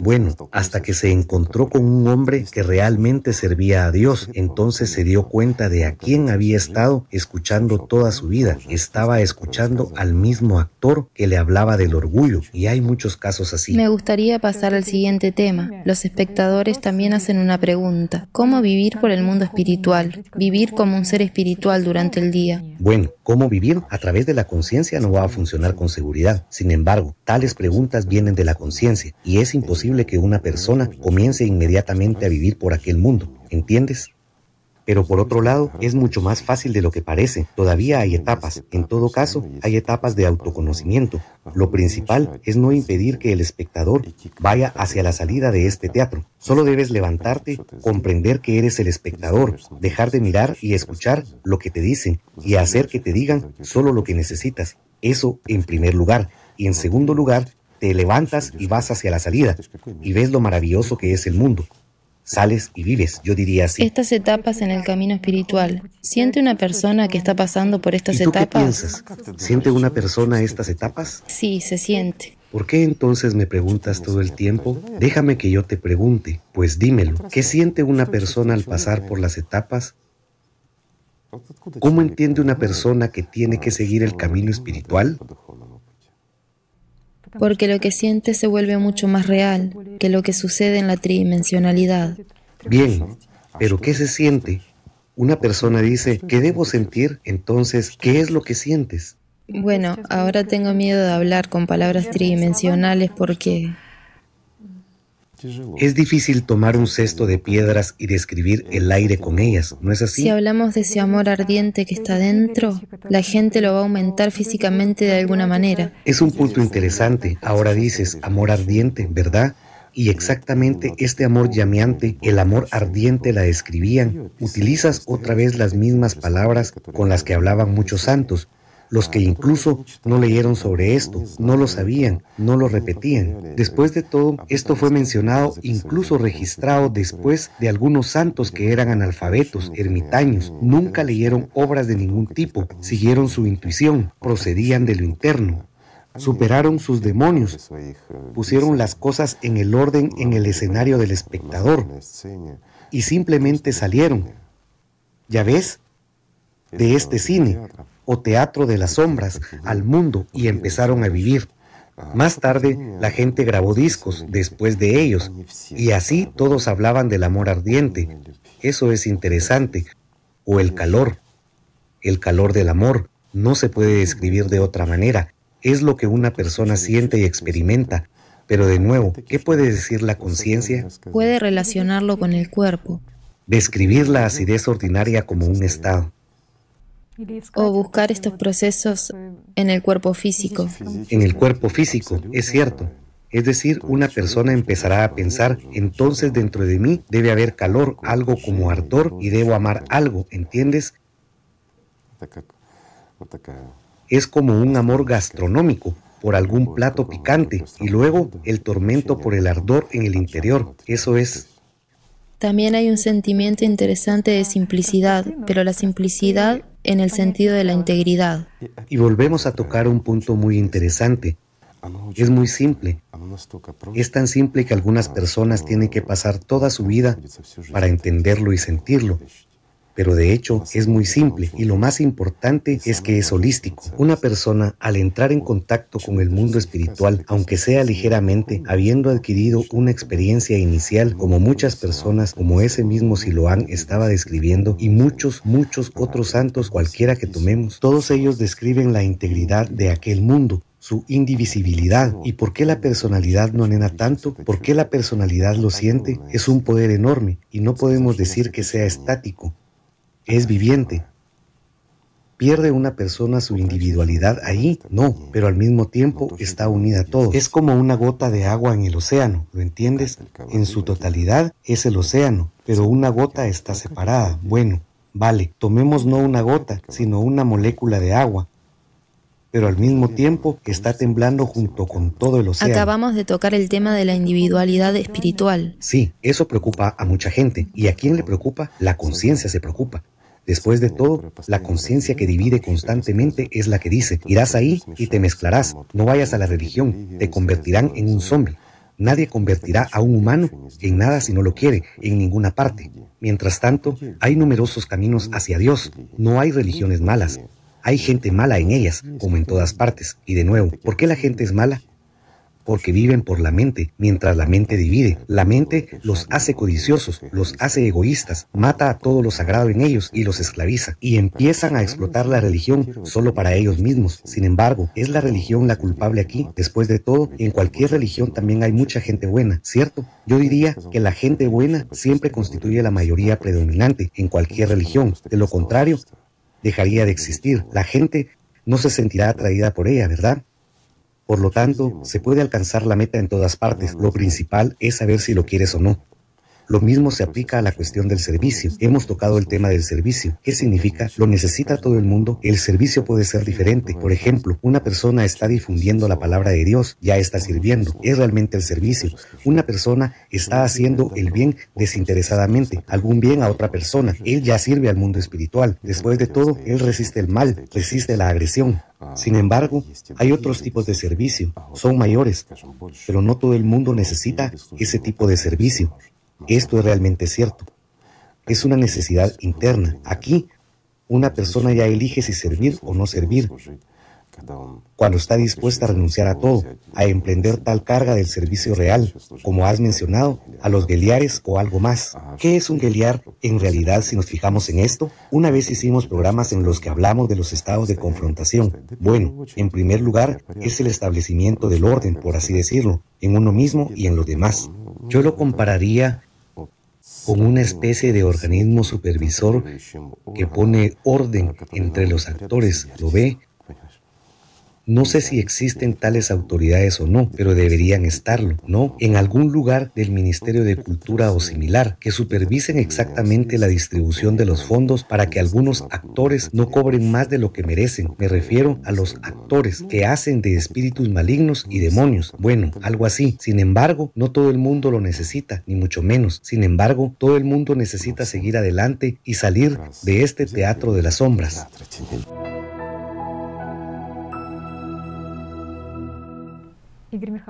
Bueno, hasta que se encontró con un hombre que realmente servía a Dios, entonces se dio cuenta de a quién había estado escuchando toda su vida. Estaba escuchando al mismo actor que le hablaba del orgullo, y hay muchos casos así. Me gustaría pasar al siguiente tema. Los espectadores también hacen una pregunta. ¿Cómo vivir por el mundo espiritual? Vivir como un ser espiritual durante el día. Bueno, ¿cómo vivir? A través de la conciencia no va a funcionar con seguridad. Sin embargo, tales preguntas vienen de la conciencia y es imposible que una persona comience inmediatamente a vivir por aquel mundo, ¿entiendes? Pero por otro lado, es mucho más fácil de lo que parece. Todavía hay etapas. En todo caso, hay etapas de autoconocimiento. Lo principal es no impedir que el espectador vaya hacia la salida de este teatro. Solo debes levantarte, comprender que eres el espectador, dejar de mirar y escuchar lo que te dicen y hacer que te digan solo lo que necesitas. Eso en primer lugar. Y en segundo lugar, te levantas y vas hacia la salida y ves lo maravilloso que es el mundo. Sales y vives, yo diría así. Estas etapas en el camino espiritual. ¿Siente una persona que está pasando por estas ¿Y tú etapas? ¿Qué piensas? ¿Siente una persona estas etapas? Sí, se siente. ¿Por qué entonces me preguntas todo el tiempo? Déjame que yo te pregunte, pues dímelo. ¿Qué siente una persona al pasar por las etapas? ¿Cómo entiende una persona que tiene que seguir el camino espiritual? Porque lo que siente se vuelve mucho más real que lo que sucede en la tridimensionalidad. Bien, pero ¿qué se siente? Una persona dice, ¿qué debo sentir? Entonces, ¿qué es lo que sientes? Bueno, ahora tengo miedo de hablar con palabras tridimensionales porque... Es difícil tomar un cesto de piedras y describir el aire con ellas, ¿no es así? Si hablamos de ese amor ardiente que está dentro, la gente lo va a aumentar físicamente de alguna manera. Es un punto interesante. Ahora dices amor ardiente, ¿verdad? Y exactamente este amor llameante, el amor ardiente la describían. Utilizas otra vez las mismas palabras con las que hablaban muchos santos, los que incluso no leyeron sobre esto, no lo sabían, no lo repetían. Después de todo, esto fue mencionado, incluso registrado después de algunos santos que eran analfabetos, ermitaños, nunca leyeron obras de ningún tipo, siguieron su intuición, procedían de lo interno. Superaron sus demonios, pusieron las cosas en el orden en el escenario del espectador y simplemente salieron. ¿Ya ves? De este cine, o teatro de las sombras al mundo y empezaron a vivir. Más tarde, la gente grabó discos después de ellos y así todos hablaban del amor ardiente. Eso es interesante. O el calor. El calor del amor no se puede describir de otra manera. Es lo que una persona siente y experimenta. Pero de nuevo, ¿qué puede decir la conciencia? Puede relacionarlo con el cuerpo. Describir la acidez ordinaria como un estado o buscar estos procesos en el cuerpo físico. En el cuerpo físico, es cierto. Es decir, una persona empezará a pensar, entonces dentro de mí debe haber calor, algo como ardor, y debo amar algo, ¿entiendes? Es como un amor gastronómico por algún plato picante y luego el tormento por el ardor en el interior. Eso es también hay un sentimiento interesante de simplicidad, pero la simplicidad en el sentido de la integridad. Y volvemos a tocar un punto muy interesante. Es muy simple. Es tan simple que algunas personas tienen que pasar toda su vida para entenderlo y sentirlo pero de hecho es muy simple y lo más importante es que es holístico. Una persona al entrar en contacto con el mundo espiritual, aunque sea ligeramente, habiendo adquirido una experiencia inicial como muchas personas, como ese mismo Siloán estaba describiendo, y muchos, muchos otros santos, cualquiera que tomemos, todos ellos describen la integridad de aquel mundo, su indivisibilidad. ¿Y por qué la personalidad no anhena tanto? ¿Por qué la personalidad lo siente? Es un poder enorme y no podemos decir que sea estático es viviente. ¿Pierde una persona su individualidad ahí? No, pero al mismo tiempo está unida a todo. Es como una gota de agua en el océano, ¿lo entiendes? En su totalidad es el océano, pero una gota está separada. Bueno, vale, tomemos no una gota, sino una molécula de agua, pero al mismo tiempo está temblando junto con todo el océano. Acabamos de tocar el tema de la individualidad espiritual. Sí, eso preocupa a mucha gente. ¿Y a quién le preocupa? La conciencia se preocupa. Después de todo, la conciencia que divide constantemente es la que dice, irás ahí y te mezclarás, no vayas a la religión, te convertirán en un zombie. Nadie convertirá a un humano en nada si no lo quiere, en ninguna parte. Mientras tanto, hay numerosos caminos hacia Dios, no hay religiones malas. Hay gente mala en ellas, como en todas partes. Y de nuevo, ¿por qué la gente es mala? Porque viven por la mente, mientras la mente divide. La mente los hace codiciosos, los hace egoístas, mata a todo lo sagrado en ellos y los esclaviza. Y empiezan a explotar la religión solo para ellos mismos. Sin embargo, ¿es la religión la culpable aquí? Después de todo, en cualquier religión también hay mucha gente buena, ¿cierto? Yo diría que la gente buena siempre constituye la mayoría predominante en cualquier religión. De lo contrario, dejaría de existir. La gente no se sentirá atraída por ella, ¿verdad? Por lo tanto, se puede alcanzar la meta en todas partes. Lo principal es saber si lo quieres o no. Lo mismo se aplica a la cuestión del servicio. Hemos tocado el tema del servicio. ¿Qué significa? ¿Lo necesita todo el mundo? El servicio puede ser diferente. Por ejemplo, una persona está difundiendo la palabra de Dios, ya está sirviendo. Es realmente el servicio. Una persona está haciendo el bien desinteresadamente, algún bien a otra persona. Él ya sirve al mundo espiritual. Después de todo, él resiste el mal, resiste la agresión. Sin embargo, hay otros tipos de servicio, son mayores, pero no todo el mundo necesita ese tipo de servicio. Esto es realmente cierto. Es una necesidad interna. Aquí, una persona ya elige si servir o no servir. Cuando está dispuesta a renunciar a todo, a emprender tal carga del servicio real, como has mencionado, a los gueliares o algo más. ¿Qué es un gueliar en realidad si nos fijamos en esto? Una vez hicimos programas en los que hablamos de los estados de confrontación. Bueno, en primer lugar, es el establecimiento del orden, por así decirlo, en uno mismo y en los demás. Yo lo compararía con una especie de organismo supervisor que pone orden entre los actores, ¿lo ve? No sé si existen tales autoridades o no, pero deberían estarlo, ¿no? En algún lugar del Ministerio de Cultura o similar, que supervisen exactamente la distribución de los fondos para que algunos actores no cobren más de lo que merecen. Me refiero a los actores que hacen de espíritus malignos y demonios. Bueno, algo así. Sin embargo, no todo el mundo lo necesita, ni mucho menos. Sin embargo, todo el mundo necesita seguir adelante y salir de este teatro de las sombras.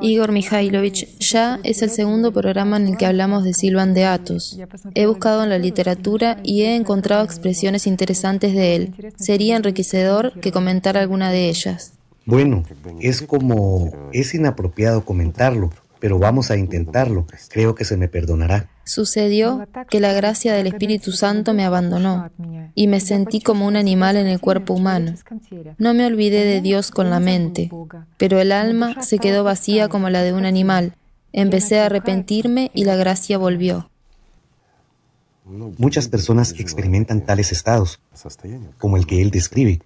Igor Mikhailovich, ya es el segundo programa en el que hablamos de Silvan de Atos. He buscado en la literatura y he encontrado expresiones interesantes de él. Sería enriquecedor que comentara alguna de ellas. Bueno, es como... es inapropiado comentarlo, pero vamos a intentarlo. Creo que se me perdonará. Sucedió que la gracia del Espíritu Santo me abandonó y me sentí como un animal en el cuerpo humano. No me olvidé de Dios con la mente, pero el alma se quedó vacía como la de un animal. Empecé a arrepentirme y la gracia volvió. Muchas personas experimentan tales estados, como el que él describe,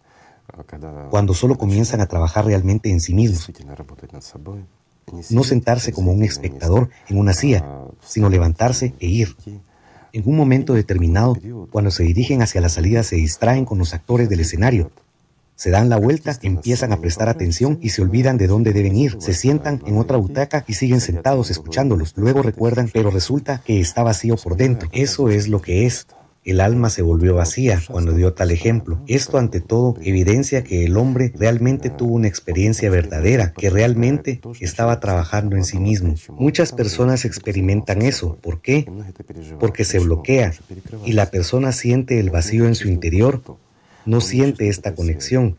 cuando solo comienzan a trabajar realmente en sí mismos no sentarse como un espectador en una silla, sino levantarse e ir. En un momento determinado, cuando se dirigen hacia la salida, se distraen con los actores del escenario. Se dan la vuelta, empiezan a prestar atención y se olvidan de dónde deben ir. Se sientan en otra butaca y siguen sentados escuchándolos. Luego recuerdan, pero resulta que está vacío por dentro. Eso es lo que es. El alma se volvió vacía cuando dio tal ejemplo. Esto ante todo evidencia que el hombre realmente tuvo una experiencia verdadera, que realmente estaba trabajando en sí mismo. Muchas personas experimentan eso. ¿Por qué? Porque se bloquea y la persona siente el vacío en su interior, no siente esta conexión.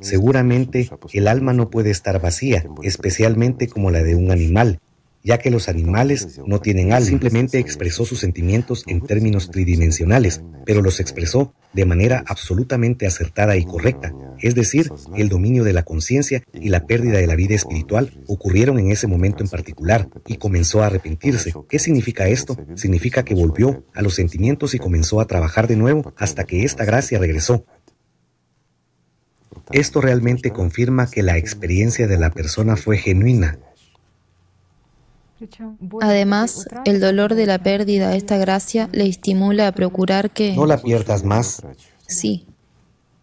Seguramente el alma no puede estar vacía, especialmente como la de un animal, ya que los animales no tienen alma. Simplemente expresó sus sentimientos en términos tridimensionales, pero los expresó de manera absolutamente acertada y correcta. Es decir, el dominio de la conciencia y la pérdida de la vida espiritual ocurrieron en ese momento en particular y comenzó a arrepentirse. ¿Qué significa esto? Significa que volvió a los sentimientos y comenzó a trabajar de nuevo hasta que esta gracia regresó. Esto realmente confirma que la experiencia de la persona fue genuina Además, el dolor de la pérdida de esta gracia le estimula a procurar que... No la pierdas más. Sí.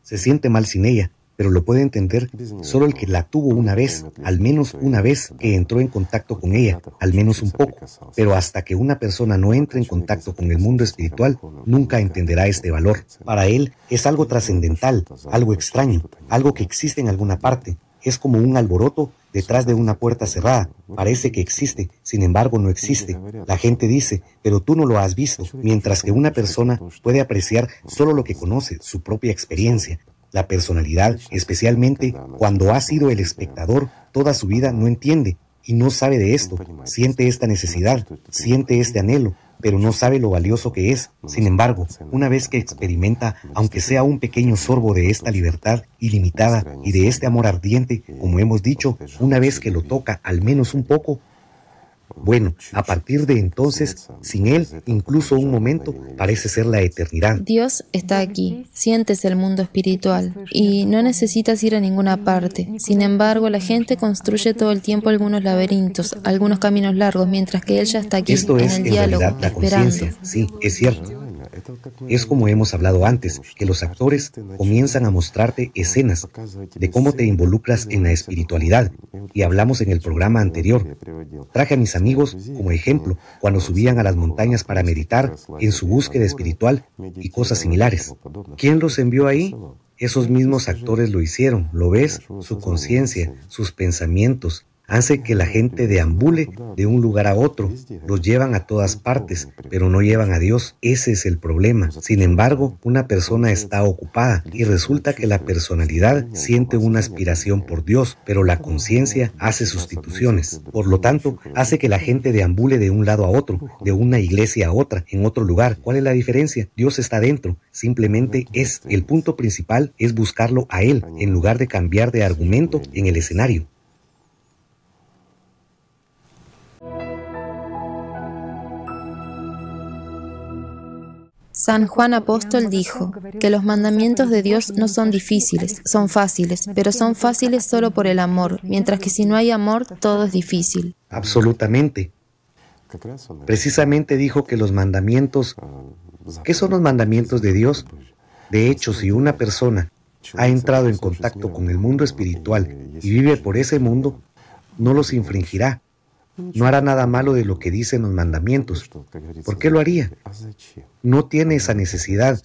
Se siente mal sin ella, pero lo puede entender solo el que la tuvo una vez, al menos una vez que entró en contacto con ella, al menos un poco. Pero hasta que una persona no entre en contacto con el mundo espiritual, nunca entenderá este valor. Para él es algo trascendental, algo extraño, algo que existe en alguna parte. Es como un alboroto detrás de una puerta cerrada. Parece que existe, sin embargo no existe. La gente dice, pero tú no lo has visto, mientras que una persona puede apreciar solo lo que conoce, su propia experiencia. La personalidad, especialmente cuando ha sido el espectador, toda su vida no entiende y no sabe de esto, siente esta necesidad, siente este anhelo, pero no sabe lo valioso que es. Sin embargo, una vez que experimenta, aunque sea un pequeño sorbo de esta libertad ilimitada y de este amor ardiente, como hemos dicho, una vez que lo toca al menos un poco, bueno, a partir de entonces, sin Él, incluso un momento parece ser la eternidad. Dios está aquí, sientes el mundo espiritual y no necesitas ir a ninguna parte. Sin embargo, la gente construye todo el tiempo algunos laberintos, algunos caminos largos, mientras que Él ya está aquí Esto es, en el diálogo, realidad, la conciencia. Sí, es cierto. Es como hemos hablado antes, que los actores comienzan a mostrarte escenas de cómo te involucras en la espiritualidad. Y hablamos en el programa anterior. Traje a mis amigos como ejemplo cuando subían a las montañas para meditar en su búsqueda espiritual y cosas similares. ¿Quién los envió ahí? Esos mismos actores lo hicieron, ¿lo ves? Su conciencia, sus pensamientos, hace que la gente deambule de un lugar a otro, los llevan a todas partes, pero no llevan a Dios. Ese es el problema. Sin embargo, una persona está ocupada y resulta que la personalidad siente una aspiración por Dios, pero la conciencia hace sustituciones. Por lo tanto, hace que la gente deambule de un lado a otro, de una iglesia a otra, en otro lugar. ¿Cuál es la diferencia? Dios está dentro, simplemente es. El punto principal es buscarlo a Él, en lugar de cambiar de argumento en el escenario. San Juan Apóstol dijo que los mandamientos de Dios no son difíciles, son fáciles, pero son fáciles solo por el amor, mientras que si no hay amor, todo es difícil. Absolutamente. Precisamente dijo que los mandamientos, ¿qué son los mandamientos de Dios? De hecho, si una persona ha entrado en contacto con el mundo espiritual y vive por ese mundo, no los infringirá. No hará nada malo de lo que dicen los mandamientos. ¿Por qué lo haría? No tiene esa necesidad.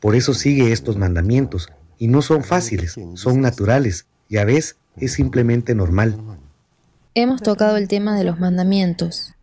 Por eso sigue estos mandamientos. Y no son fáciles, son naturales. Y a veces es simplemente normal. Hemos tocado el tema de los mandamientos.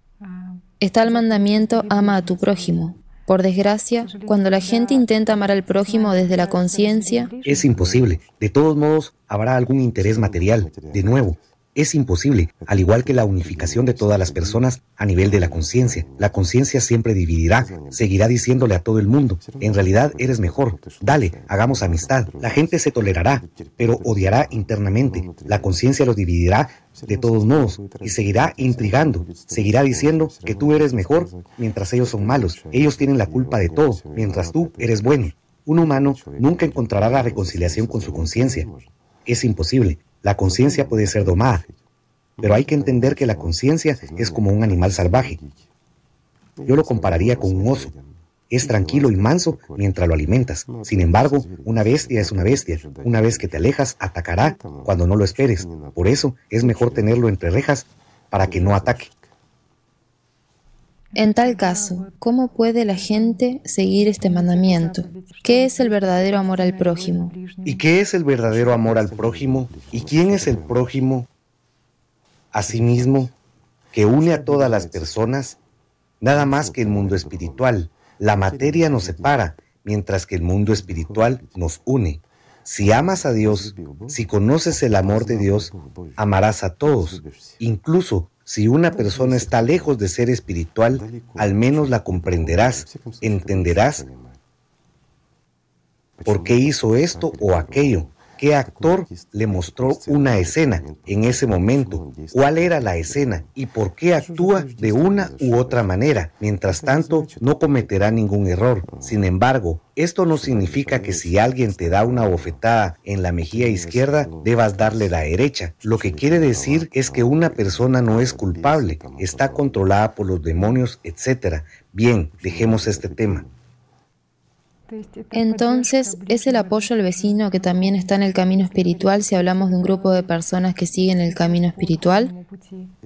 Está el mandamiento ama a tu prójimo. Por desgracia, cuando la gente intenta amar al prójimo desde la conciencia... Es imposible. De todos modos, habrá algún interés material. De nuevo, es imposible, al igual que la unificación de todas las personas a nivel de la conciencia. La conciencia siempre dividirá, seguirá diciéndole a todo el mundo, en realidad eres mejor, dale, hagamos amistad. La gente se tolerará, pero odiará internamente. La conciencia los dividirá de todos modos y seguirá intrigando, seguirá diciendo que tú eres mejor mientras ellos son malos. Ellos tienen la culpa de todo, mientras tú eres bueno. Un humano nunca encontrará la reconciliación con su conciencia. Es imposible. La conciencia puede ser domada, pero hay que entender que la conciencia es como un animal salvaje. Yo lo compararía con un oso. Es tranquilo y manso mientras lo alimentas. Sin embargo, una bestia es una bestia. Una vez que te alejas, atacará cuando no lo esperes. Por eso es mejor tenerlo entre rejas para que no ataque. En tal caso, ¿cómo puede la gente seguir este mandamiento? ¿Qué es el verdadero amor al prójimo? ¿Y qué es el verdadero amor al prójimo? ¿Y quién es el prójimo? Asimismo, que une a todas las personas, nada más que el mundo espiritual. La materia nos separa, mientras que el mundo espiritual nos une. Si amas a Dios, si conoces el amor de Dios, amarás a todos, incluso si una persona está lejos de ser espiritual, al menos la comprenderás, entenderás por qué hizo esto o aquello, qué actor le mostró una escena en ese momento, cuál era la escena y por qué actúa de una u otra manera. Mientras tanto, no cometerá ningún error. Sin embargo, esto no significa que si alguien te da una bofetada en la mejilla izquierda, debas darle la derecha. Lo que quiere decir es que una persona no es culpable, está controlada por los demonios, etc. Bien, dejemos este tema. Entonces, ¿es el apoyo al vecino que también está en el camino espiritual si hablamos de un grupo de personas que siguen el camino espiritual?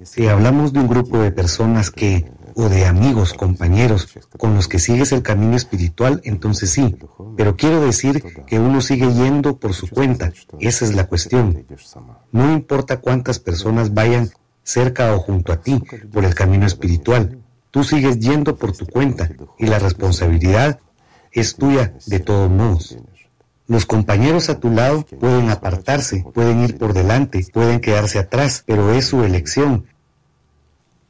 Si hablamos de un grupo de personas que, o de amigos, compañeros, con los que sigues el camino espiritual, entonces sí. Pero quiero decir que uno sigue yendo por su cuenta. Esa es la cuestión. No importa cuántas personas vayan cerca o junto a ti por el camino espiritual. Tú sigues yendo por tu cuenta y la responsabilidad es tuya de todos modos. Los compañeros a tu lado pueden apartarse, pueden ir por delante, pueden quedarse atrás, pero es su elección.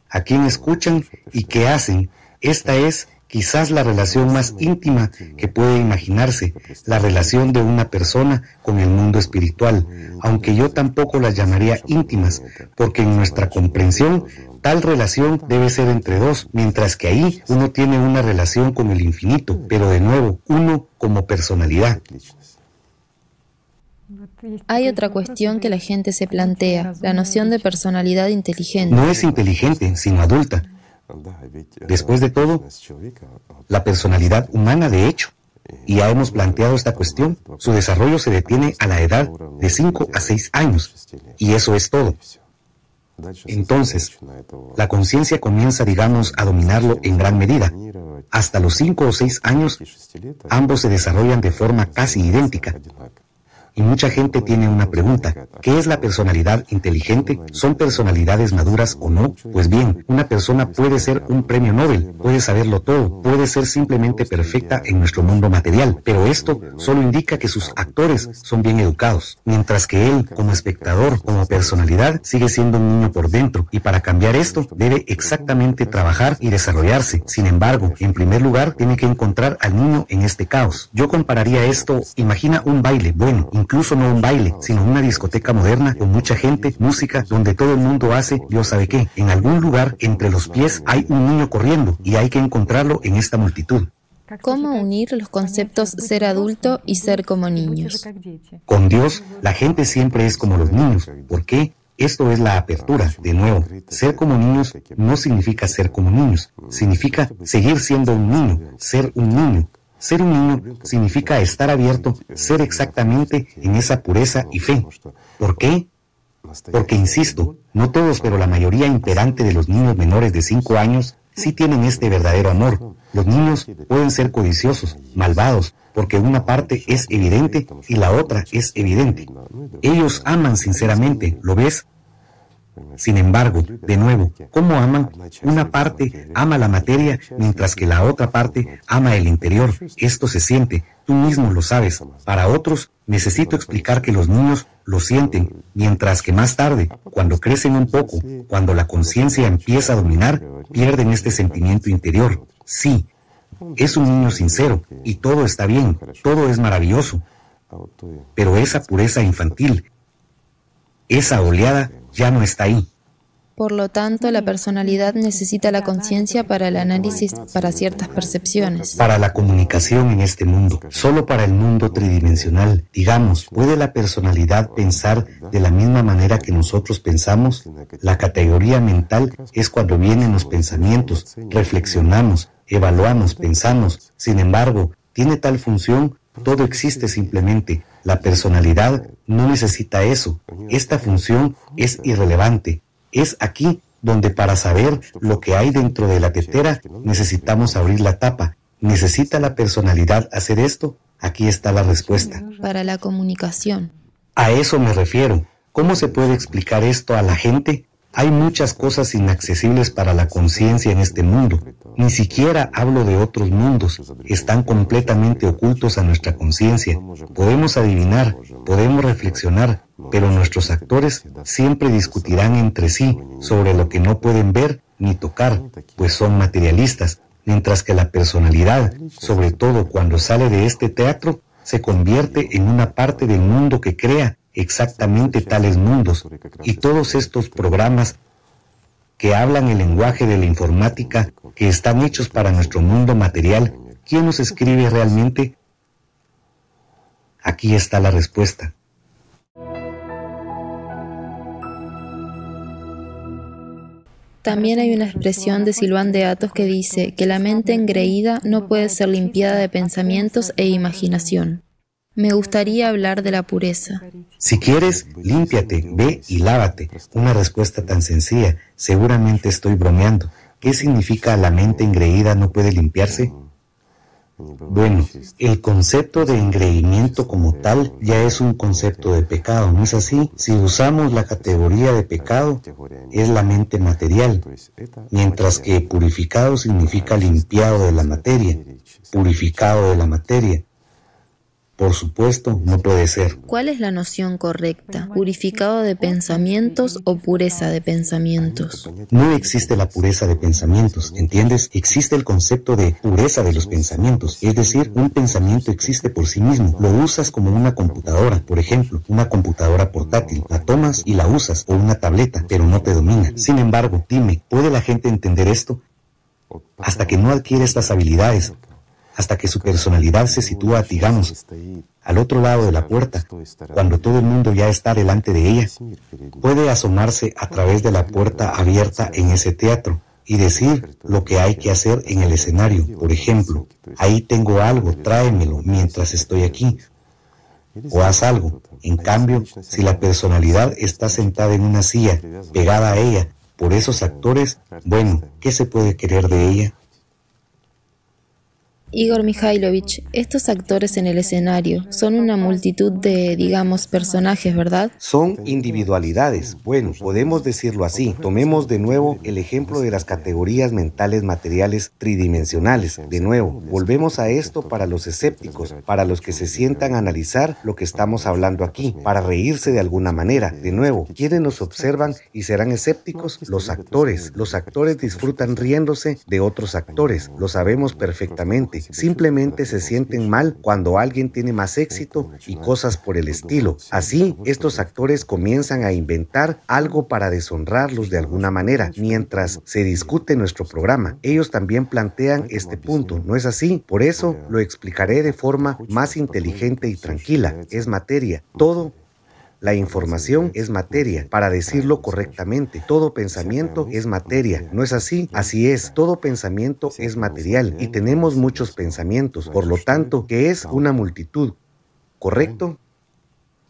A quién escuchan y qué hacen, esta es quizás la relación más íntima que puede imaginarse, la relación de una persona con el mundo espiritual, aunque yo tampoco las llamaría íntimas, porque en nuestra comprensión Tal relación debe ser entre dos, mientras que ahí uno tiene una relación con el infinito, pero de nuevo, uno como personalidad. Hay otra cuestión que la gente se plantea, la noción de personalidad inteligente. No es inteligente, sino adulta. Después de todo, la personalidad humana, de hecho, y ya hemos planteado esta cuestión, su desarrollo se detiene a la edad de 5 a 6 años, y eso es todo. Entonces, la conciencia comienza, digamos, a dominarlo en gran medida. Hasta los cinco o seis años, ambos se desarrollan de forma casi idéntica. Y mucha gente tiene una pregunta. ¿Qué es la personalidad inteligente? ¿Son personalidades maduras o no? Pues bien, una persona puede ser un premio Nobel, puede saberlo todo, puede ser simplemente perfecta en nuestro mundo material, pero esto solo indica que sus actores son bien educados, mientras que él, como espectador, como personalidad, sigue siendo un niño por dentro, y para cambiar esto debe exactamente trabajar y desarrollarse. Sin embargo, en primer lugar, tiene que encontrar al niño en este caos. Yo compararía esto, imagina un baile bueno, incluso no un baile, sino una discoteca moderna con mucha gente, música, donde todo el mundo hace Dios sabe qué. En algún lugar entre los pies hay un niño corriendo y hay que encontrarlo en esta multitud. ¿Cómo unir los conceptos ser adulto y ser como niños? Con Dios, la gente siempre es como los niños. ¿Por qué? Esto es la apertura, de nuevo. Ser como niños no significa ser como niños, significa seguir siendo un niño, ser un niño. Ser un niño significa estar abierto, ser exactamente en esa pureza y fe. ¿Por qué? Porque, insisto, no todos, pero la mayoría imperante de los niños menores de 5 años sí tienen este verdadero amor. Los niños pueden ser codiciosos, malvados, porque una parte es evidente y la otra es evidente. Ellos aman sinceramente, ¿lo ves? Sin embargo, de nuevo, ¿cómo aman? Una parte ama la materia mientras que la otra parte ama el interior. Esto se siente, tú mismo lo sabes. Para otros, necesito explicar que los niños lo sienten, mientras que más tarde, cuando crecen un poco, cuando la conciencia empieza a dominar, pierden este sentimiento interior. Sí, es un niño sincero y todo está bien, todo es maravilloso. Pero esa pureza infantil, esa oleada ya no está ahí. Por lo tanto, la personalidad necesita la conciencia para el análisis para ciertas percepciones. Para la comunicación en este mundo, solo para el mundo tridimensional. Digamos, ¿puede la personalidad pensar de la misma manera que nosotros pensamos? La categoría mental es cuando vienen los pensamientos, reflexionamos, evaluamos, pensamos. Sin embargo, tiene tal función, todo existe simplemente. La personalidad no necesita eso. Esta función es irrelevante. Es aquí donde para saber lo que hay dentro de la tetera necesitamos abrir la tapa. ¿Necesita la personalidad hacer esto? Aquí está la respuesta. Para la comunicación. A eso me refiero. ¿Cómo se puede explicar esto a la gente? Hay muchas cosas inaccesibles para la conciencia en este mundo. Ni siquiera hablo de otros mundos. Están completamente ocultos a nuestra conciencia. Podemos adivinar, podemos reflexionar, pero nuestros actores siempre discutirán entre sí sobre lo que no pueden ver ni tocar, pues son materialistas, mientras que la personalidad, sobre todo cuando sale de este teatro, se convierte en una parte del mundo que crea exactamente tales mundos y todos estos programas que hablan el lenguaje de la informática que están hechos para nuestro mundo material, ¿quién los escribe realmente? Aquí está la respuesta. También hay una expresión de Silván de Atos que dice que la mente engreída no puede ser limpiada de pensamientos e imaginación. Me gustaría hablar de la pureza. Si quieres, límpiate, ve y lávate. Una respuesta tan sencilla. Seguramente estoy bromeando. ¿Qué significa la mente engreída no puede limpiarse? Bueno, el concepto de engreimiento como tal ya es un concepto de pecado, ¿no es así? Si usamos la categoría de pecado, es la mente material, mientras que purificado significa limpiado de la materia, purificado de la materia. Por supuesto, no puede ser. ¿Cuál es la noción correcta? ¿Purificado de pensamientos o pureza de pensamientos? No existe la pureza de pensamientos, ¿entiendes? Existe el concepto de pureza de los pensamientos, es decir, un pensamiento existe por sí mismo. Lo usas como una computadora, por ejemplo, una computadora portátil. La tomas y la usas, o una tableta, pero no te domina. Sin embargo, dime, ¿puede la gente entender esto? Hasta que no adquiere estas habilidades, hasta que su personalidad se sitúa, digamos, al otro lado de la puerta, cuando todo el mundo ya está delante de ella. Puede asomarse a través de la puerta abierta en ese teatro y decir lo que hay que hacer en el escenario. Por ejemplo, ahí tengo algo, tráemelo mientras estoy aquí. O haz algo. En cambio, si la personalidad está sentada en una silla, pegada a ella, por esos actores, bueno, ¿qué se puede querer de ella? Igor Mikhailovich, estos actores en el escenario son una multitud de, digamos, personajes, ¿verdad? Son individualidades. Bueno, podemos decirlo así. Tomemos de nuevo el ejemplo de las categorías mentales materiales tridimensionales. De nuevo, volvemos a esto para los escépticos, para los que se sientan a analizar lo que estamos hablando aquí, para reírse de alguna manera. De nuevo, ¿quiénes nos observan y serán escépticos? Los actores. Los actores disfrutan riéndose de otros actores. Lo sabemos perfectamente parte. Simplemente se sienten mal cuando alguien tiene más éxito y cosas por el estilo. Así, estos actores comienzan a inventar algo para deshonrarlos de alguna manera, mientras se discute nuestro programa. Ellos también plantean este punto, ¿no es así? Por eso lo explicaré de forma más inteligente y tranquila. Es materia. Todo la información es materia, para decirlo correctamente. Todo pensamiento es materia. ¿No es así? Así es. Todo pensamiento es material y tenemos muchos pensamientos. Por lo tanto, ¿qué es una multitud? ¿Correcto?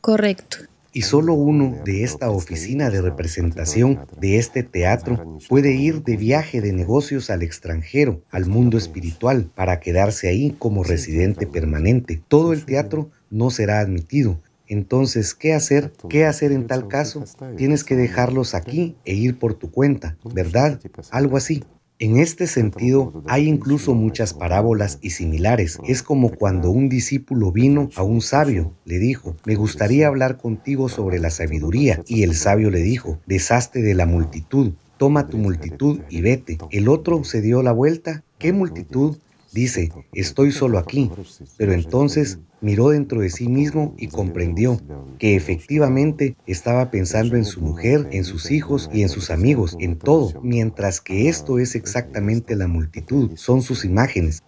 Correcto. Y solo uno de esta oficina de representación, de este teatro, puede ir de viaje de negocios al extranjero, al mundo espiritual, para quedarse ahí como residente permanente. Todo el teatro no será admitido. Entonces, ¿qué hacer? ¿Qué hacer en tal caso? Tienes que dejarlos aquí e ir por tu cuenta, ¿verdad? Algo así. En este sentido, hay incluso muchas parábolas y similares. Es como cuando un discípulo vino a un sabio, le dijo, me gustaría hablar contigo sobre la sabiduría. Y el sabio le dijo, deshazte de la multitud, toma tu multitud y vete. El otro se dio la vuelta. ¿Qué multitud? Dice, estoy solo aquí. Pero entonces miró dentro de sí mismo y comprendió que efectivamente estaba pensando en su mujer, en sus hijos y en sus amigos, en todo, mientras que esto es exactamente la multitud, son sus imágenes.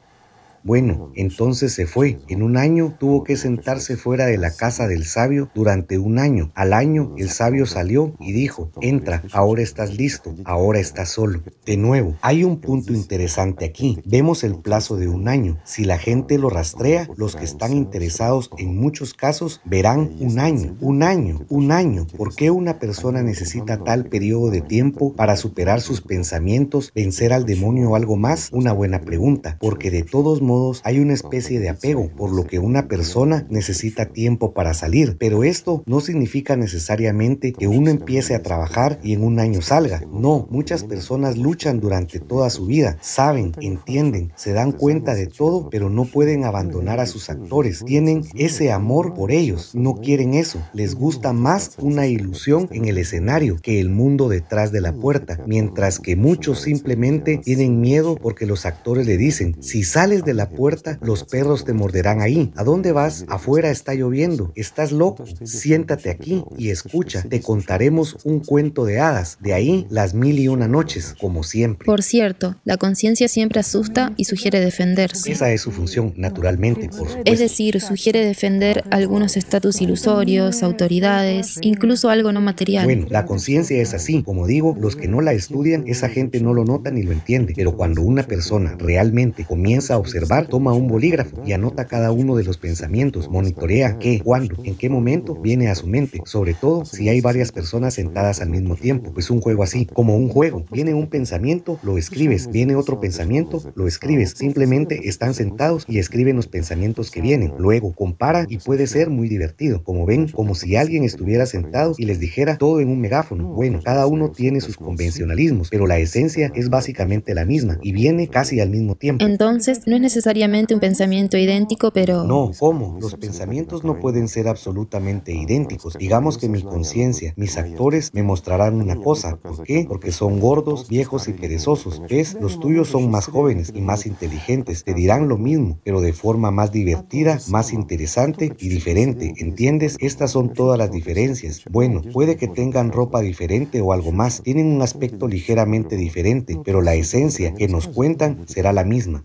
Bueno, entonces se fue. En un año tuvo que sentarse fuera de la casa del sabio durante un año. Al año el sabio salió y dijo, entra, ahora estás listo, ahora estás solo. De nuevo, hay un punto interesante aquí. Vemos el plazo de un año. Si la gente lo rastrea, los que están interesados en muchos casos verán un año, un año, un año. ¿Por qué una persona necesita tal periodo de tiempo para superar sus pensamientos, vencer al demonio o algo más? Una buena pregunta, porque de todos modos hay una especie de apego, por lo que una persona necesita tiempo para salir. Pero esto no significa necesariamente que uno empiece a trabajar y en un año salga. No, muchas personas luchan durante toda su vida, saben, entienden, se dan cuenta de todo, pero no pueden abandonar a sus actores. Tienen ese amor por ellos, no quieren eso. Les gusta más una ilusión en el escenario que el mundo detrás de la puerta, mientras que muchos simplemente tienen miedo porque los actores le dicen, si sales de la puerta, los perros te morderán ahí. ¿A dónde vas? Afuera está lloviendo. Estás loco. Siéntate aquí y escucha. Te contaremos un cuento de hadas. De ahí las mil y una noches, como siempre. Por cierto, la conciencia siempre asusta y sugiere defenderse. Esa es su función, naturalmente, por supuesto. Es decir, sugiere defender algunos estatus ilusorios, autoridades, incluso algo no material. Bueno, la conciencia es así. Como digo, los que no la estudian, esa gente no lo nota ni lo entiende. Pero cuando una persona realmente comienza a observar toma un bolígrafo y anota cada uno de los pensamientos, monitorea qué, cuándo, en qué momento viene a su mente, sobre todo si hay varias personas sentadas al mismo tiempo, pues un juego así, como un juego, viene un pensamiento, lo escribes, viene otro pensamiento, lo escribes, simplemente están sentados y escriben los pensamientos que vienen, luego compara y puede ser muy divertido, como ven, como si alguien estuviera sentado y les dijera todo en un megáfono, bueno, cada uno tiene sus convencionalismos, pero la esencia es básicamente la misma y viene casi al mismo tiempo. Entonces, no es necesario necesariamente un pensamiento idéntico, pero... No, ¿cómo? Los pensamientos no pueden ser absolutamente idénticos. Digamos que mi conciencia, mis actores me mostrarán una cosa. ¿Por qué? Porque son gordos, viejos y perezosos. ¿Ves? Los tuyos son más jóvenes y más inteligentes. Te dirán lo mismo, pero de forma más divertida, más interesante y diferente. ¿Entiendes? Estas son todas las diferencias. Bueno, puede que tengan ropa diferente o algo más. Tienen un aspecto ligeramente diferente, pero la esencia que nos cuentan será la misma.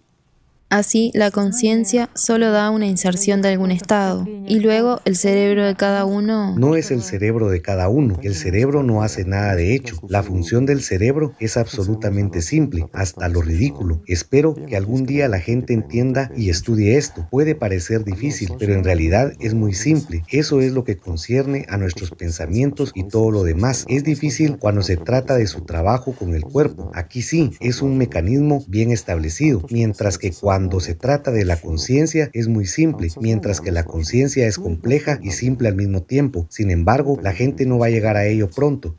Así, la conciencia solo da una inserción de algún estado y luego el cerebro de cada uno... No es el cerebro de cada uno. El cerebro no hace nada de hecho. La función del cerebro es absolutamente simple, hasta lo ridículo. Espero que algún día la gente entienda y estudie esto. Puede parecer difícil, pero en realidad es muy simple. Eso es lo que concierne a nuestros pensamientos y todo lo demás. Es difícil cuando se trata de su trabajo con el cuerpo. Aquí sí, es un mecanismo bien establecido, mientras que cuando cuando se trata de la conciencia es muy simple, mientras que la conciencia es compleja y simple al mismo tiempo. Sin embargo, la gente no va a llegar a ello pronto.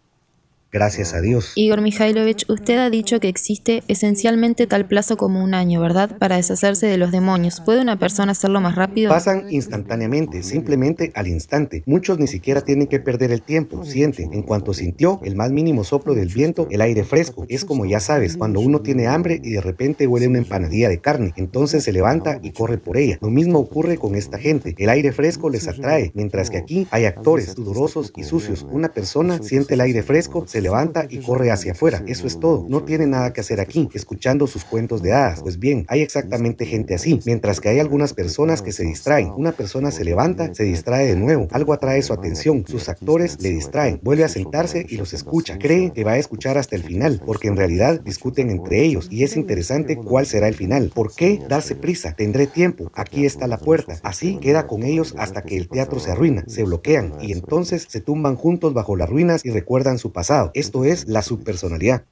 Gracias a Dios. Igor Mikhailovich, usted ha dicho que existe esencialmente tal plazo como un año, ¿verdad? Para deshacerse de los demonios. ¿Puede una persona hacerlo más rápido? Pasan instantáneamente, simplemente al instante. Muchos ni siquiera tienen que perder el tiempo. Sienten, en cuanto sintió el más mínimo soplo del viento, el aire fresco. Es como ya sabes, cuando uno tiene hambre y de repente huele una empanadilla de carne, entonces se levanta y corre por ella. Lo mismo ocurre con esta gente. El aire fresco les atrae, mientras que aquí hay actores sudorosos y sucios. Una persona siente el aire fresco, se levanta y corre hacia afuera. Eso es todo. No tiene nada que hacer aquí, escuchando sus cuentos de hadas. Pues bien, hay exactamente gente así, mientras que hay algunas personas que se distraen. Una persona se levanta, se distrae de nuevo, algo atrae su atención, sus actores le distraen, vuelve a sentarse y los escucha. Cree que va a escuchar hasta el final, porque en realidad discuten entre ellos y es interesante cuál será el final. ¿Por qué darse prisa? Tendré tiempo. Aquí está la puerta. Así queda con ellos hasta que el teatro se arruina, se bloquean y entonces se tumban juntos bajo las ruinas y recuerdan su pasado. Esto es la subpersonalidad.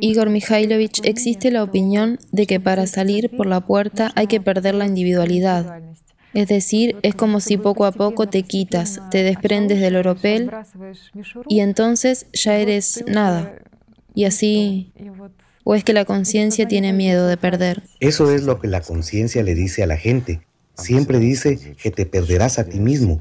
Igor Mikhailovich, existe la opinión de que para salir por la puerta hay que perder la individualidad. Es decir, es como si poco a poco te quitas, te desprendes del oropel y entonces ya eres nada. Y así ¿O es que la conciencia tiene miedo de perder? Eso es lo que la conciencia le dice a la gente. Siempre dice que te perderás a ti mismo.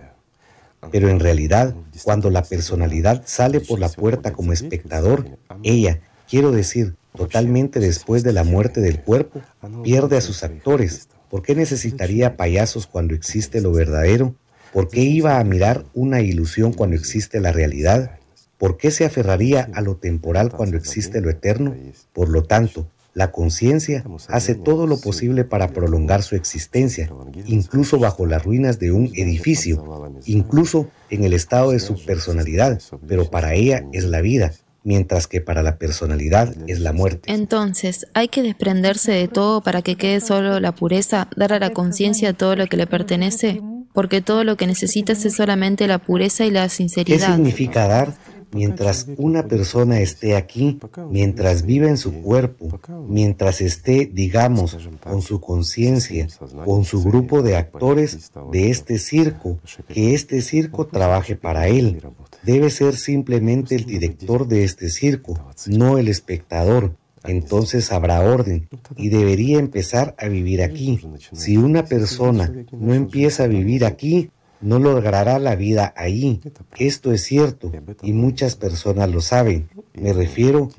Pero en realidad, cuando la personalidad sale por la puerta como espectador, ella, quiero decir, totalmente después de la muerte del cuerpo, pierde a sus actores. ¿Por qué necesitaría payasos cuando existe lo verdadero? ¿Por qué iba a mirar una ilusión cuando existe la realidad? ¿Por qué se aferraría a lo temporal cuando existe lo eterno? Por lo tanto, la conciencia hace todo lo posible para prolongar su existencia, incluso bajo las ruinas de un edificio, incluso en el estado de su personalidad, pero para ella es la vida, mientras que para la personalidad es la muerte. Entonces, ¿hay que desprenderse de todo para que quede solo la pureza, dar a la conciencia todo lo que le pertenece? Porque todo lo que necesitas es solamente la pureza y la sinceridad. ¿Qué significa dar? Mientras una persona esté aquí, mientras viva en su cuerpo, mientras esté, digamos, con su conciencia, con su grupo de actores de este circo, que este circo trabaje para él. Debe ser simplemente el director de este circo, no el espectador. Entonces habrá orden y debería empezar a vivir aquí. Si una persona no empieza a vivir aquí, no logrará la vida ahí. Esto es cierto y muchas personas lo saben. Me refiero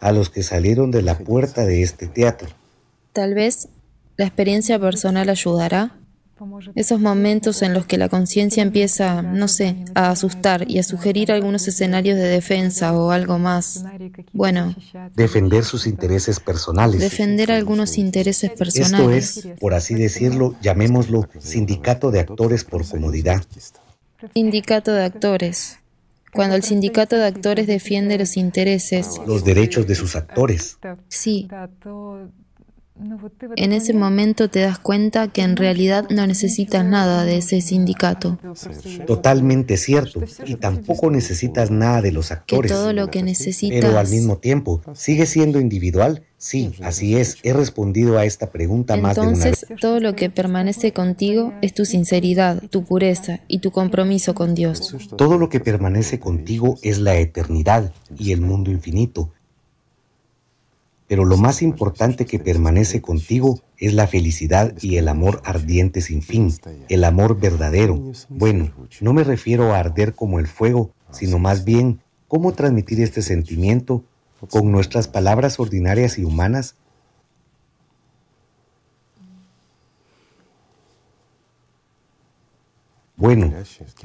a los que salieron de la puerta de este teatro. Tal vez la experiencia personal ayudará esos momentos en los que la conciencia empieza, no sé, a asustar y a sugerir algunos escenarios de defensa o algo más. Bueno. Defender sus intereses personales. Defender algunos intereses personales. Esto es, por así decirlo, llamémoslo sindicato de actores por comodidad. Sindicato de actores. Cuando el sindicato de actores defiende los intereses. Los derechos de sus actores. Sí. En ese momento te das cuenta que en realidad no necesitas nada de ese sindicato. Totalmente cierto. Y tampoco necesitas nada de los actores. Que todo lo que necesitas. Pero al mismo tiempo, ¿sigue siendo individual? Sí, así es. He respondido a esta pregunta más de una vez. Entonces, todo lo que permanece contigo es tu sinceridad, tu pureza y tu compromiso con Dios. Todo lo que permanece contigo es la eternidad y el mundo infinito. Pero lo más importante que permanece contigo es la felicidad y el amor ardiente sin fin, el amor verdadero. Bueno, no me refiero a arder como el fuego, sino más bien cómo transmitir este sentimiento con nuestras palabras ordinarias y humanas. Bueno,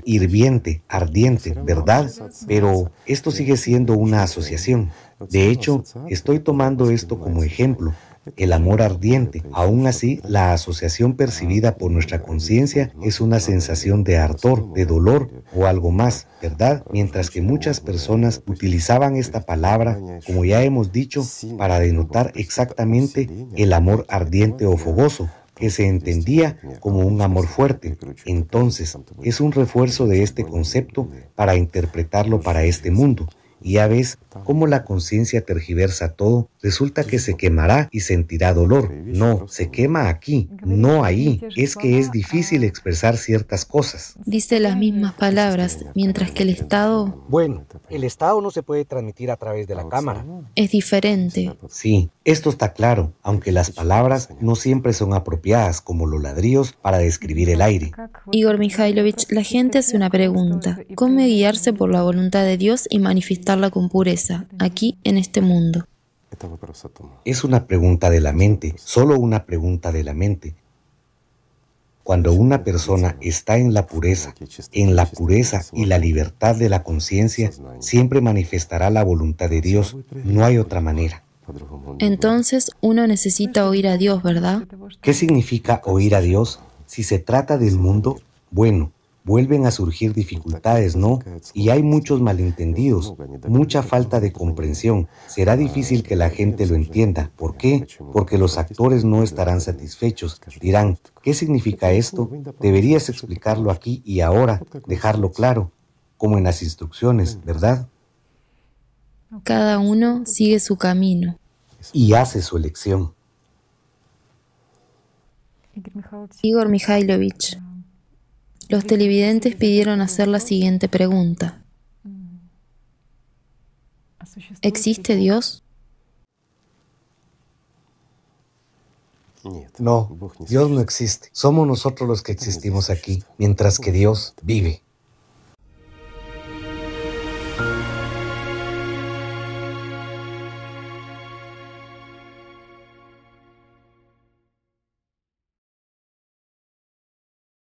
hirviente, ardiente, ¿verdad? Pero esto sigue siendo una asociación. De hecho, estoy tomando esto como ejemplo, el amor ardiente. Aún así, la asociación percibida por nuestra conciencia es una sensación de ardor, de dolor o algo más, ¿verdad? Mientras que muchas personas utilizaban esta palabra, como ya hemos dicho, para denotar exactamente el amor ardiente o fogoso que se entendía como un amor fuerte. Entonces, es un refuerzo de este concepto para interpretarlo para este mundo. Y ya ves cómo la conciencia tergiversa todo, resulta que se quemará y sentirá dolor. No, se quema aquí, no ahí. Es que es difícil expresar ciertas cosas. Dice las mismas palabras, mientras que el Estado... Bueno, el Estado no se puede transmitir a través de la cámara. Es diferente. Sí, esto está claro, aunque las palabras no siempre son apropiadas como los ladrillos para describir el aire. Igor Mikhailovich, la gente hace una pregunta. ¿Cómo guiarse por la voluntad de Dios y manifestarla con pureza, aquí en este mundo? Es una pregunta de la mente, solo una pregunta de la mente. Cuando una persona está en la pureza, en la pureza y la libertad de la conciencia, siempre manifestará la voluntad de Dios. No hay otra manera. Entonces uno necesita oír a Dios, ¿verdad? ¿Qué significa oír a Dios? Si se trata del mundo, bueno, vuelven a surgir dificultades, ¿no? Y hay muchos malentendidos, mucha falta de comprensión. Será difícil que la gente lo entienda. ¿Por qué? Porque los actores no estarán satisfechos. Dirán, ¿qué significa esto? Deberías explicarlo aquí y ahora, dejarlo claro, como en las instrucciones, ¿verdad? Cada uno sigue su camino. Y hace su elección. Igor Mikhailovich, los televidentes pidieron hacer la siguiente pregunta. ¿Existe Dios? No, Dios no existe. Somos nosotros los que existimos aquí, mientras que Dios vive.